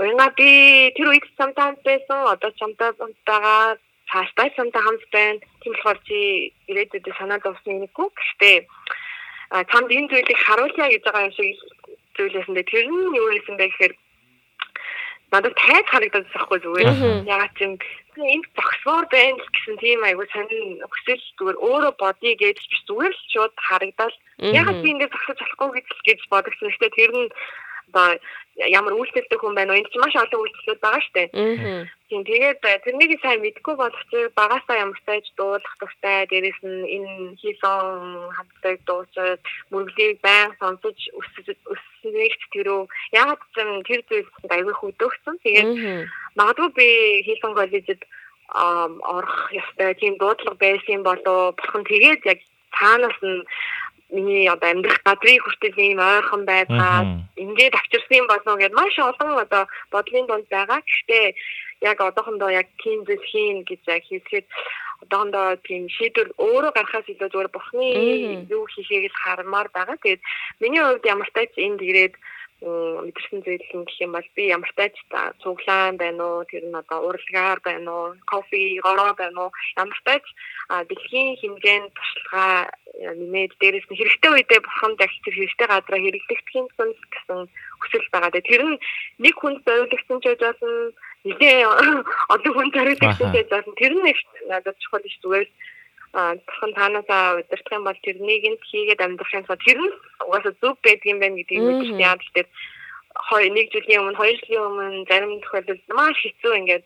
Уянга би тэр үед самтаан байсан одоо самтаа байгаа цаашдаа самтаа хамт байна. Тийм болохоор чи ирээдүйд санаа зовсон нэггүй. Гэхдээ чамд энэ зүйлийг харуулъя гэж байгаа юм шиг зүйлээсэндээ тэр нь юу хэлсэн бэ гэхээр надад тайз харагдаад байхгүй зүгээр. Ягаад ч юм энд боксоор байна гэсэн тийм айгуу сонин өсөл зүгээр өөрөө бодъё гэж биш зүгээр л шууд харагдал. Ягаад би ингээд зогсож болохгүй гэж гэж бодогсон. Гэхдээ тэр нь одоо ямар үйлчлэлтэй хүн байна уу? Энд чинь маш олон үйлчлэлүүд байгаа шүү дээ. Тийм тэгээд тэрнийг сайн мэдгүй болох чи багасаа ямар сайж дуулах туфтай дээрэс нь энэ хийсэн хамтдаг дуучид мөрөглийг байн сонсож өсөж өссөнэгт тэрөө яг ч тэр зүйлсэнд аягүй хөдөөгсөн. Тэгээд магадгүй би хийсэн коллежид орох ёстой тийм дуудлага байсан болоо бурхан тэгээд яг цаанаас нь миний одоо амьдрах газрыг хүртэл ийм ойрхон байгаа ингээд авчирсан болов гэдээ маш олон одоо бодлын дунд байгаа. Гэхдээ яг одоохондоо яг тийм зүйл хийн гэж яг хэлэхэд одоохондоо тийм шийдвэр өөрөө гаргахаас илүү зүгээр бухны юу хийхийг л хармаар байгаа. Тэгээд миний хувьд ямар ч тач энд ирээд мэдэрсэн зүйл юм гэх юм бол би ямар тач цуглаан байна уу тэр нь одоо урлагаар байна уу кофе гороо байна уу ямар тач дэлхийн хэмжээнд туршлагаа нэмээд дээрэс нь хэрэгтэй үедээ бурханд яг тэр хэрэгтэй газараа хэрэглэгдэхийн тулд гэсэн хүсэл байгаа. Тэр нь нэг хүнд зориулагдсан ч байж болно нэлээ олон хүн зориулагдсан ч байж болно. Тэр нь их надад чухал ш зүгээр тхэн танаасаа удирдах юм бол тэрнийг нь хийгээд амьдрах юм бол тэр нь угаасаа зүг байдгийн байх гэдгийг мэдэрч яа тэгэхээр хоёр нэг жилийн өмнө хоёр жилийн өмнө зарим тохиолдолд маш хэцүү ингээд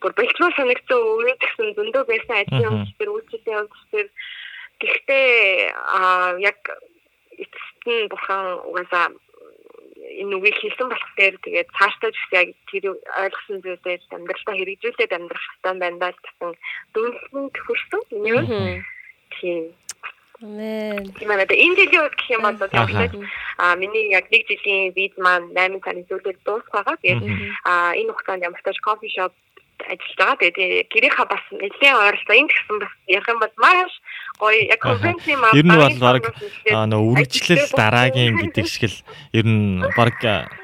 бүр бэлтгэл санагдсан үе гэсэн зөндөө байсан ажлын өмч төр үйлчлэлийн өмч төр гэхдээ яг эцэст нь бурхан угаасаа энэ үгийг хэлсэн болох дээр тэгээд цаашдаа ч гэсэн яг тэр ойлгосон зүйлээ амьдралдаа хэрэгжүүлээд амьдрах хэрэгтэй байна даа гэсэн дүнлэн төхөрсөн. Энэ юу? Тийм. Амен. Тийм ээ. Энэ жилийн үед гэх юм бол яг а миний яг нэг жилийн виз маань 8 сарын сүүлд дуусах байгаа. Тэгээд а энэ хугацаанд ямар ч кофе шоп ажиллаж байгаа. Тэгээд гэрийнхаа бас нэлээд ойрлцоо энэ гэсэн бас ярих юм бол маш гоё. Яг конференцийн маань ер нь бол баг нөө үргэлжлэл дараагийн (laughs) гэдэг шиг л ер нь баг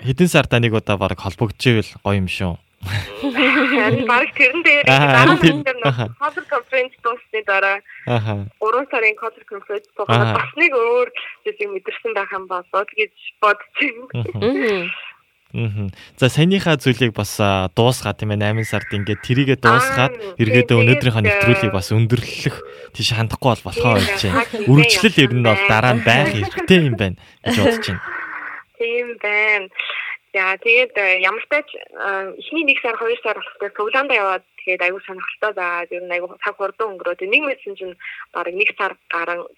хэдэн сар таныг удаа баг холбогдчихвэл гоё юм шүү. Харин баг тэрэн дээр хадр конференц дуусны дараа 3 сарын хадр конференц тогтоод бас нэг өөр зүйл мэдэрсэн байх юм болоо гэж бодчих. Аа. За саяныхаа зүйлийг бас дуусгаад тийм ээ 8 сард ингээд тэрийгэ дуусгаад эргээд өнөөдрийнхөө нэвтрүүлгийг бас өндөрлөх тийш хандахгүй бол болохоо болж байна. Үргэлжлэл ер нь бол дараа нь байх хэрэгтэй юм байна гэж бодож байна. Тийм байна. За тэгээд ямар ч тач эхний 1 сар 2 сар болохгүй цуглаандаа яваад гэхэд аягүй сонирхолтой байгаад ер нь аягүй цаг хурдан өнгөрөөд нэг мэдсэн чинь бараг нэг сар гарan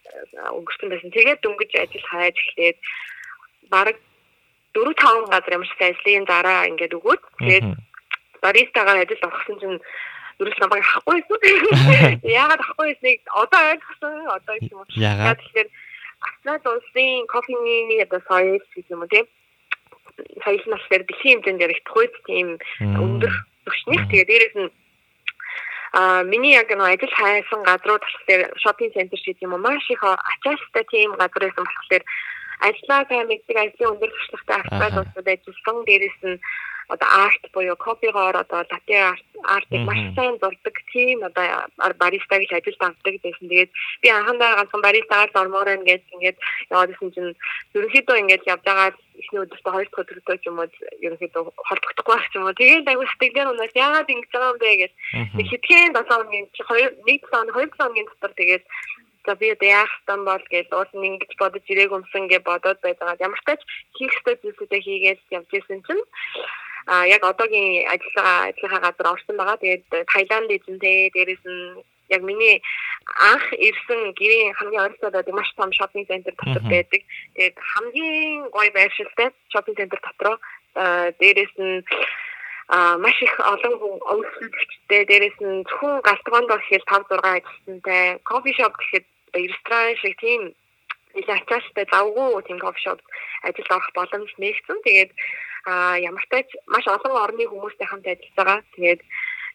өнгөрсөн байсан. Тэгээд дөнгөж ажил хайж эхлээд бараг 4 5 газар ямар ч ажлын дараа ингээд өгөөд тэгээд баристагаар ажил орсон чинь ерөөс намайг авахгүй байсан. (laughs) Яагаад авахгүй байсныг одоо ойлгосон. Одоо юм уу. Яагаад? Тэгэхээр Австрали улсын кофений одоо соёл гэх юм уу тийм соёл нь болохоор дэлхийн хэмжээнд их тухайд тийм өндөр түвшних. Тэгээд дээрэс нь а миний яг нэг ажил хайсан газрууд болохоор шопинг центр шиг юм уу маш их ачаалттай тийм газар байсан болохоор сайн мэддэг ажлын өндөр түвшинтэй Австрали улсад ажилласан дээрэс нь одоо арт буюу копигоор одоо латте арт артыг маш сайн зурдаг тийм одоо баристаг л ажилд авдаг гэсэн. Тэгээд би анхандаа ганцхан баристагаар зормоор байна гэж ингээд яваад исэн чинь ерөнхийдөө ингээд явж байгаа эхний өдөртөө хоёр дахь өдөртөө ч юм уу ерөнхийдөө холбогдохгүй байх юм уу. Тэгээд аягүй сэтгэлээр унаас яагаад ингэж байгаа юм бэ гэж. Хитгэн 7 хоногийн чи 2 1 7 2 7 хоногийн дотор тэгээд за би одоо яах юм бол гэж уус нь ингэж бодож ирээг өмсөн гэж бодоод байгаа. Ямар ч тач хийх ёстой зүйлсүүдээ хийгээд явж исэн чинь а яг одоогийн ажиллагаа ажлынхаа газар орсон байгаа. Тэгээд Таиланд эзэнтэй дээрээс нь яг миний анх ирсэн гэрийн хамгийн ойролцоо байдаг маш том шопинг центр дотор байдаг. Тэгээд хамгийн гоё байршилтай шопинг центр дотор дээрээс нь а маш их олон хүн өвсөлттэй дээрээс нь зөвхөн галтгоонд гэхэд 5 6 ажилтнтай кофе шоп гэхэд ресторан шиг тийм нэлээд ачаалттай завгүй тийм кофе шоп ажилд орох боломж нэгсэн. Тэгээд а ямар ч маш олон орны хүмүүстэй хамт ажиллаж байгаа. Тэгээд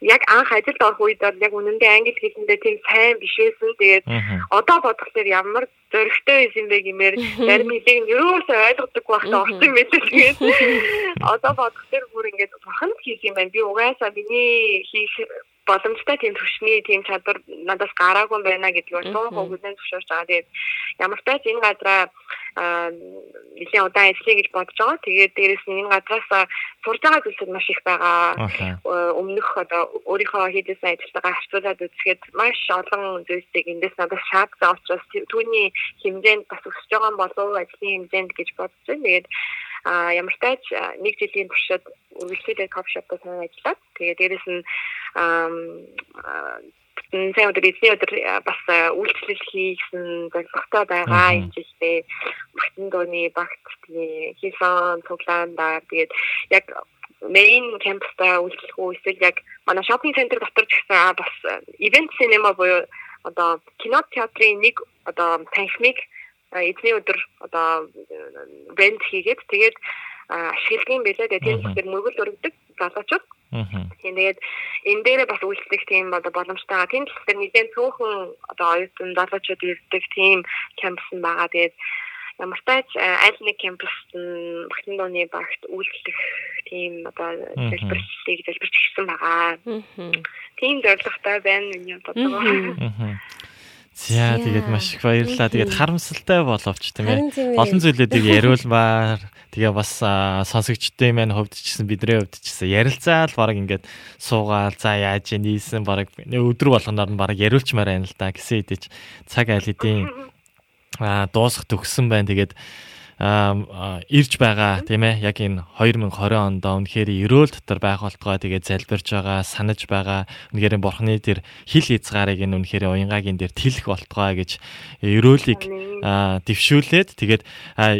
яг анх ажилд орох үед бол яг үнэндээ англи хэлэндээ тийм сайн биш байсан. Тэгээд одоо бодглохоор ямар зөрөгтэй байсан бэ гэмээр (laughs) зарим хэлийг нь ерөөсөө ойлгодог байхдаа орсон байлээ. Тэгээд (laughs) одоо бодглохоор бүр ингээд бурханд хийх юм байна. Би угаасаа миний хийх боломжтой тийм төвшний тийм чадвар надаас гараагүй байна бол туу хүлэн зөвшөөрч байгаа. Тэгээд ямар ч тач энэ газараа нэлийн удаан ажиллая гэж бодож байгаа. Тэгээд дээрэс нь энэ газраас сурж байгаа зүйлсүүд маш их байгаа. Өмнөх одоо өөрийнхөө хийдсэн ажилтгаа харьцуулаад үзэхэд маш олон зүйлсийг эндээс надад шаардсан учраас түүний хэмжээнд бас өсөж байгаа болов ажлын хэмжээнд гэж бодож байна. Тэгээд а ямар ч нэг жилийн туршид үргэлжлүүлээд кофе шоптой сайн ажиллаад тэгээд дээрэс нь сайн өдөр эзний өдөр бас үйлчлэл хийсэн зорилготой байгаа энэ жилдээ Батин дооны багт хийсэн цуглаандаа тэгээд яг main campus-та үйлчлэх үү эсвэл яг манай shopping center дотор ч гэсэн бас event cinema буюу одоо кино театрын нэг одоо танхимыг эзний өдөр одоо бэнд хийгээд тэгээд ашигладаг юм билээ. Тэгээд тийм болохоор мөргөл өргөдөг залуучууд. Тэгээд энэ дээрээ бас үйлчлэх тийм одоо боломжтой байгаа. Тийм болохоор нэгэн цөөхөн одоо оюутан залуучууд ирдэг тийм кампус нь байгаа. Тэгээд ямар тач аль нэг кампуст нь Бахтин дооны багт үйлчлэх тийм одоо залбирчдыг залбирч гисэн байгаа. Тийм зорилготой байна миний бодлого. За тэгээд маш их баярлалаа. Тэгээд харамсалтай боловч тийм ээ. Олон зүйлүүдийг яриулмаар тэгээ бас сонсогчдын маань хувьд ч гэсэн бидний хувьд ч гэсэн ярилцаал баг ингээд суугаал за яаж нийсэн баг өдөр болгоноор нь баг яриулчмаар байна л да гэсэн хэдий цаг айл хэдийн дуусах төгссөн байна. Тэгээд ирж байгаа тийм ээ яг энэ 2020 онд үнэхээр өрөөл дотор байх болтгой тэгээ залбирж байгаа санаж байгаа үнэхээр бурхны тэр хил хязгаарыг энэ үнэхээр уянгагийн дээр тэлэх болтгой гэж өрөөлийг дэвшүүлээд. Тэгээд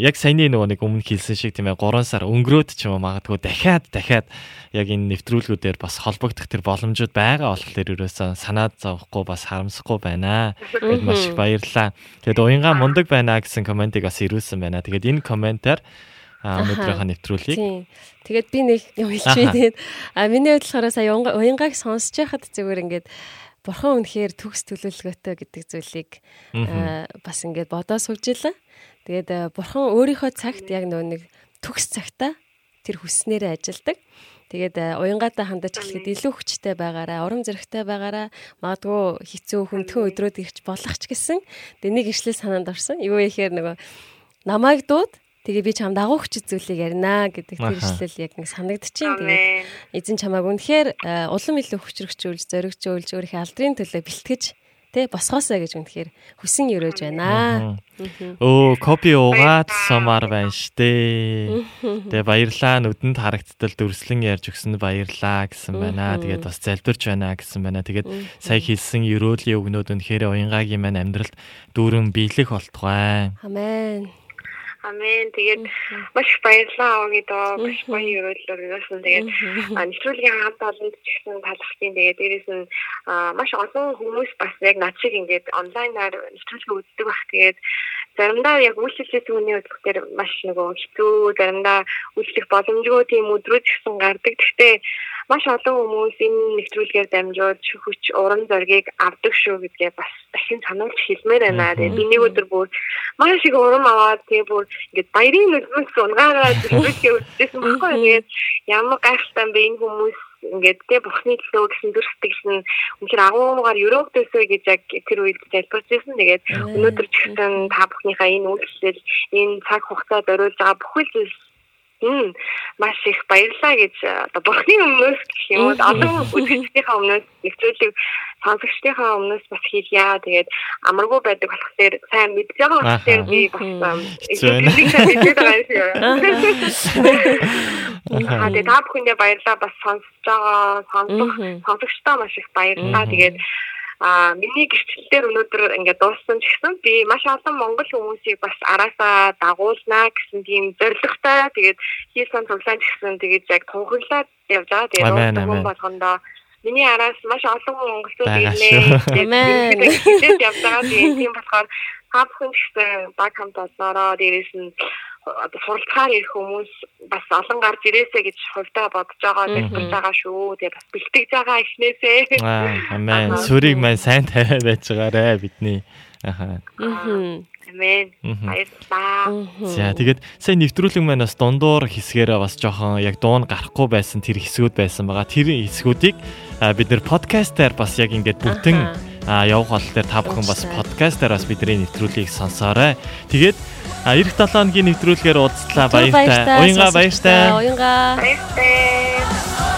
яг саяны нөгөө нэг өмнө хэлсэн шиг тийм ээ 3 сар өнгөрөөд ч юм уу магадгүй дахиад дахиад яг энэ нэвтрүүлгүүдээр бас холбогдох тэр боломжууд байгаа болохоор ерөөсөө санаад зовхгүй бас харамсахгүй байна. Тэгэд маш их баярлалаа. Тэгэд уянга мундаг байна гэсэн комментиг бас ирүүлсэн байна. Тэгээд энэ комментаар өнөөдрийнхөө нэвтрүүлгийг. Тэгээд би нэг юм хэлчихвээ. А миний хувьд болохоор сая уянгааг сонсож байхад зүгээр ингээд бурхан үнэхээр төгс төлөвлөгөөтэй гэдэг зүйлийг бас ингээд бодоо суужилаа. Тэгээд бурхан өөрийнхөө цагт яг нөө нэг төгс цагта тэр хүснээрээ ажилдаг. Тэгээд уянгаатай хандаж эхлэхэд илүү хүчтэй байгаараа, урам зоригтой байгаараа, магадгүй хэцүү хүндхэн өдрүүд ирч болох ч гэсэн. Тэгээд нэг ишлэл санаанд орсон. Юу ихээр нөгөө намайг дууд Тэгээ би чам дагуу хүчит зүйлийг ярина гэдэг тэр ишлэл яг нэг санагдчихээн. Тэгээд эзэн чамааг үнэхээр улам илүү хүчрэгчүүлж, зоригжүүлж, өөрийнхөө алдрын төлөө бэлтгэж те босгоосаа гэж үнэхээр хүсэн өрөөж байна. Өө копи угаад сумаар байна штэ. Тэгээ баярлаа нүдэнд харагдтал дүрслэн ярьж өгсөнд баярлаа гэсэн байна. Тэгээд бас залбирч байна гэсэн байна. Тэгээд сая хэлсэн өрөөлийн өгнүүд үнэхээр уянгагийн маань амьдралд дүүрэн биелэх болтугай. Амен. Амен. Тэгээд маш баярлалаа аваа гэдэг маш гоё өрөөлөөр ирсэн. Тэгээд нэвтрүүлгийн хамт олонд ч гэсэн талхтын тэгээд дээрэс нь маш олон хүмүүс бас яг над шиг ингээд онлайнаар нэвтрүүлгээ үздэг бах. Тэгээд заримдаа яг үйлчлэлээс үний үзэхээр маш нөгөө хэцүү, заримдаа үйлчлэх боломжгүй тийм өдрүүд гэсэн гардаг. Гэхдээ маш олон хүмүүс энэ нэвтрүүлгээр дамжуулж хүч уран зоригийг авдаг шүү гэдгээ бас дахин сануулж хэлмээр байна. Тэгээд би нэг өдөр бүр маш их урам аваад тэгээ бүр ингээд баярын нүднээс унгаараа нэвтрүүлгээ (laughs) үзчихсэн баггүй. Тэгээд ямар гайхалтай бэ энэ хүмүүс ингээд тэ бурхны төлөө гэсэн дүр сэтгэл нь үнэхээр агуугаар өрөөгдөөсөө гэж яг тэр үед залбирч байсан. Тэгээд өнөөдөр ч гэсэн та бүхнийхээ энэ үйлчлэл энэ цаг хугацаанд зориулж байгаа бүхэл зүйлс Мм маш их баярлаа гэж одоо бурхны өмнөөс гэх юм уу олон үзэгчдийнхээ өмнөөс нэвтрүүлэг сонсогчдийнхээ өмнөөс бас хийлье. Тэгээд амаргүй байдаг болохоор сайн мэдж байгаа болохоор би бас тэгээд та бүхэндээ баярлаа бас сонсож байгаа сонсох сонсогчдоо маш их баярлаа. Тэгээд А миний гэрчлэлээр өнөөдөр ингээд дууссан ч гэсэн би маш олон монгол хүмүүсийг бас араасаа дагуулнаа гэсэн тийм зорилготой тэгээд хийсэн цуглаан гэсэн тэгээд яг тунхаглаад явж байгаа. Тэгээд дууссан болгондоо миний араас маш олон монголчууд ирнэ. Тэгээд явж байгаа тийм болохоор бүхэн гэсэн баг хамт олноороо дээрээс нь одоо суралцахаар ирэх хүмүүс бас олон гарч ирээсэ гэж хувьдаа бодож байгаа хэлбэрж байгаа шүү. Тэгээ бас бэлтгэж байгаа ихнээсээ. Аа амен. Сүрийг маань сайн тавиа байж байгаарэ бидний. Аха. Амен. Баярлалаа. За тэгээд сая нэвтрүүлэг маань бас дундуур хэсгээрээ бас жоохон яг дуун гарахгүй байсан тэр хэсгүүд байсан байгаа. Тэр хэсгүүдийг бид нэр подкастаар бас яг ингээд бүтэн явах болохоор та бүхэн бас подкастаар бас бидний нэвтрүүлгийг сонсоорой. Тэгээд эх 7 өдрийн нэвтрүүлгээр уулзлаа баяртай. Уянга баяртай. Уянга. Баяртай.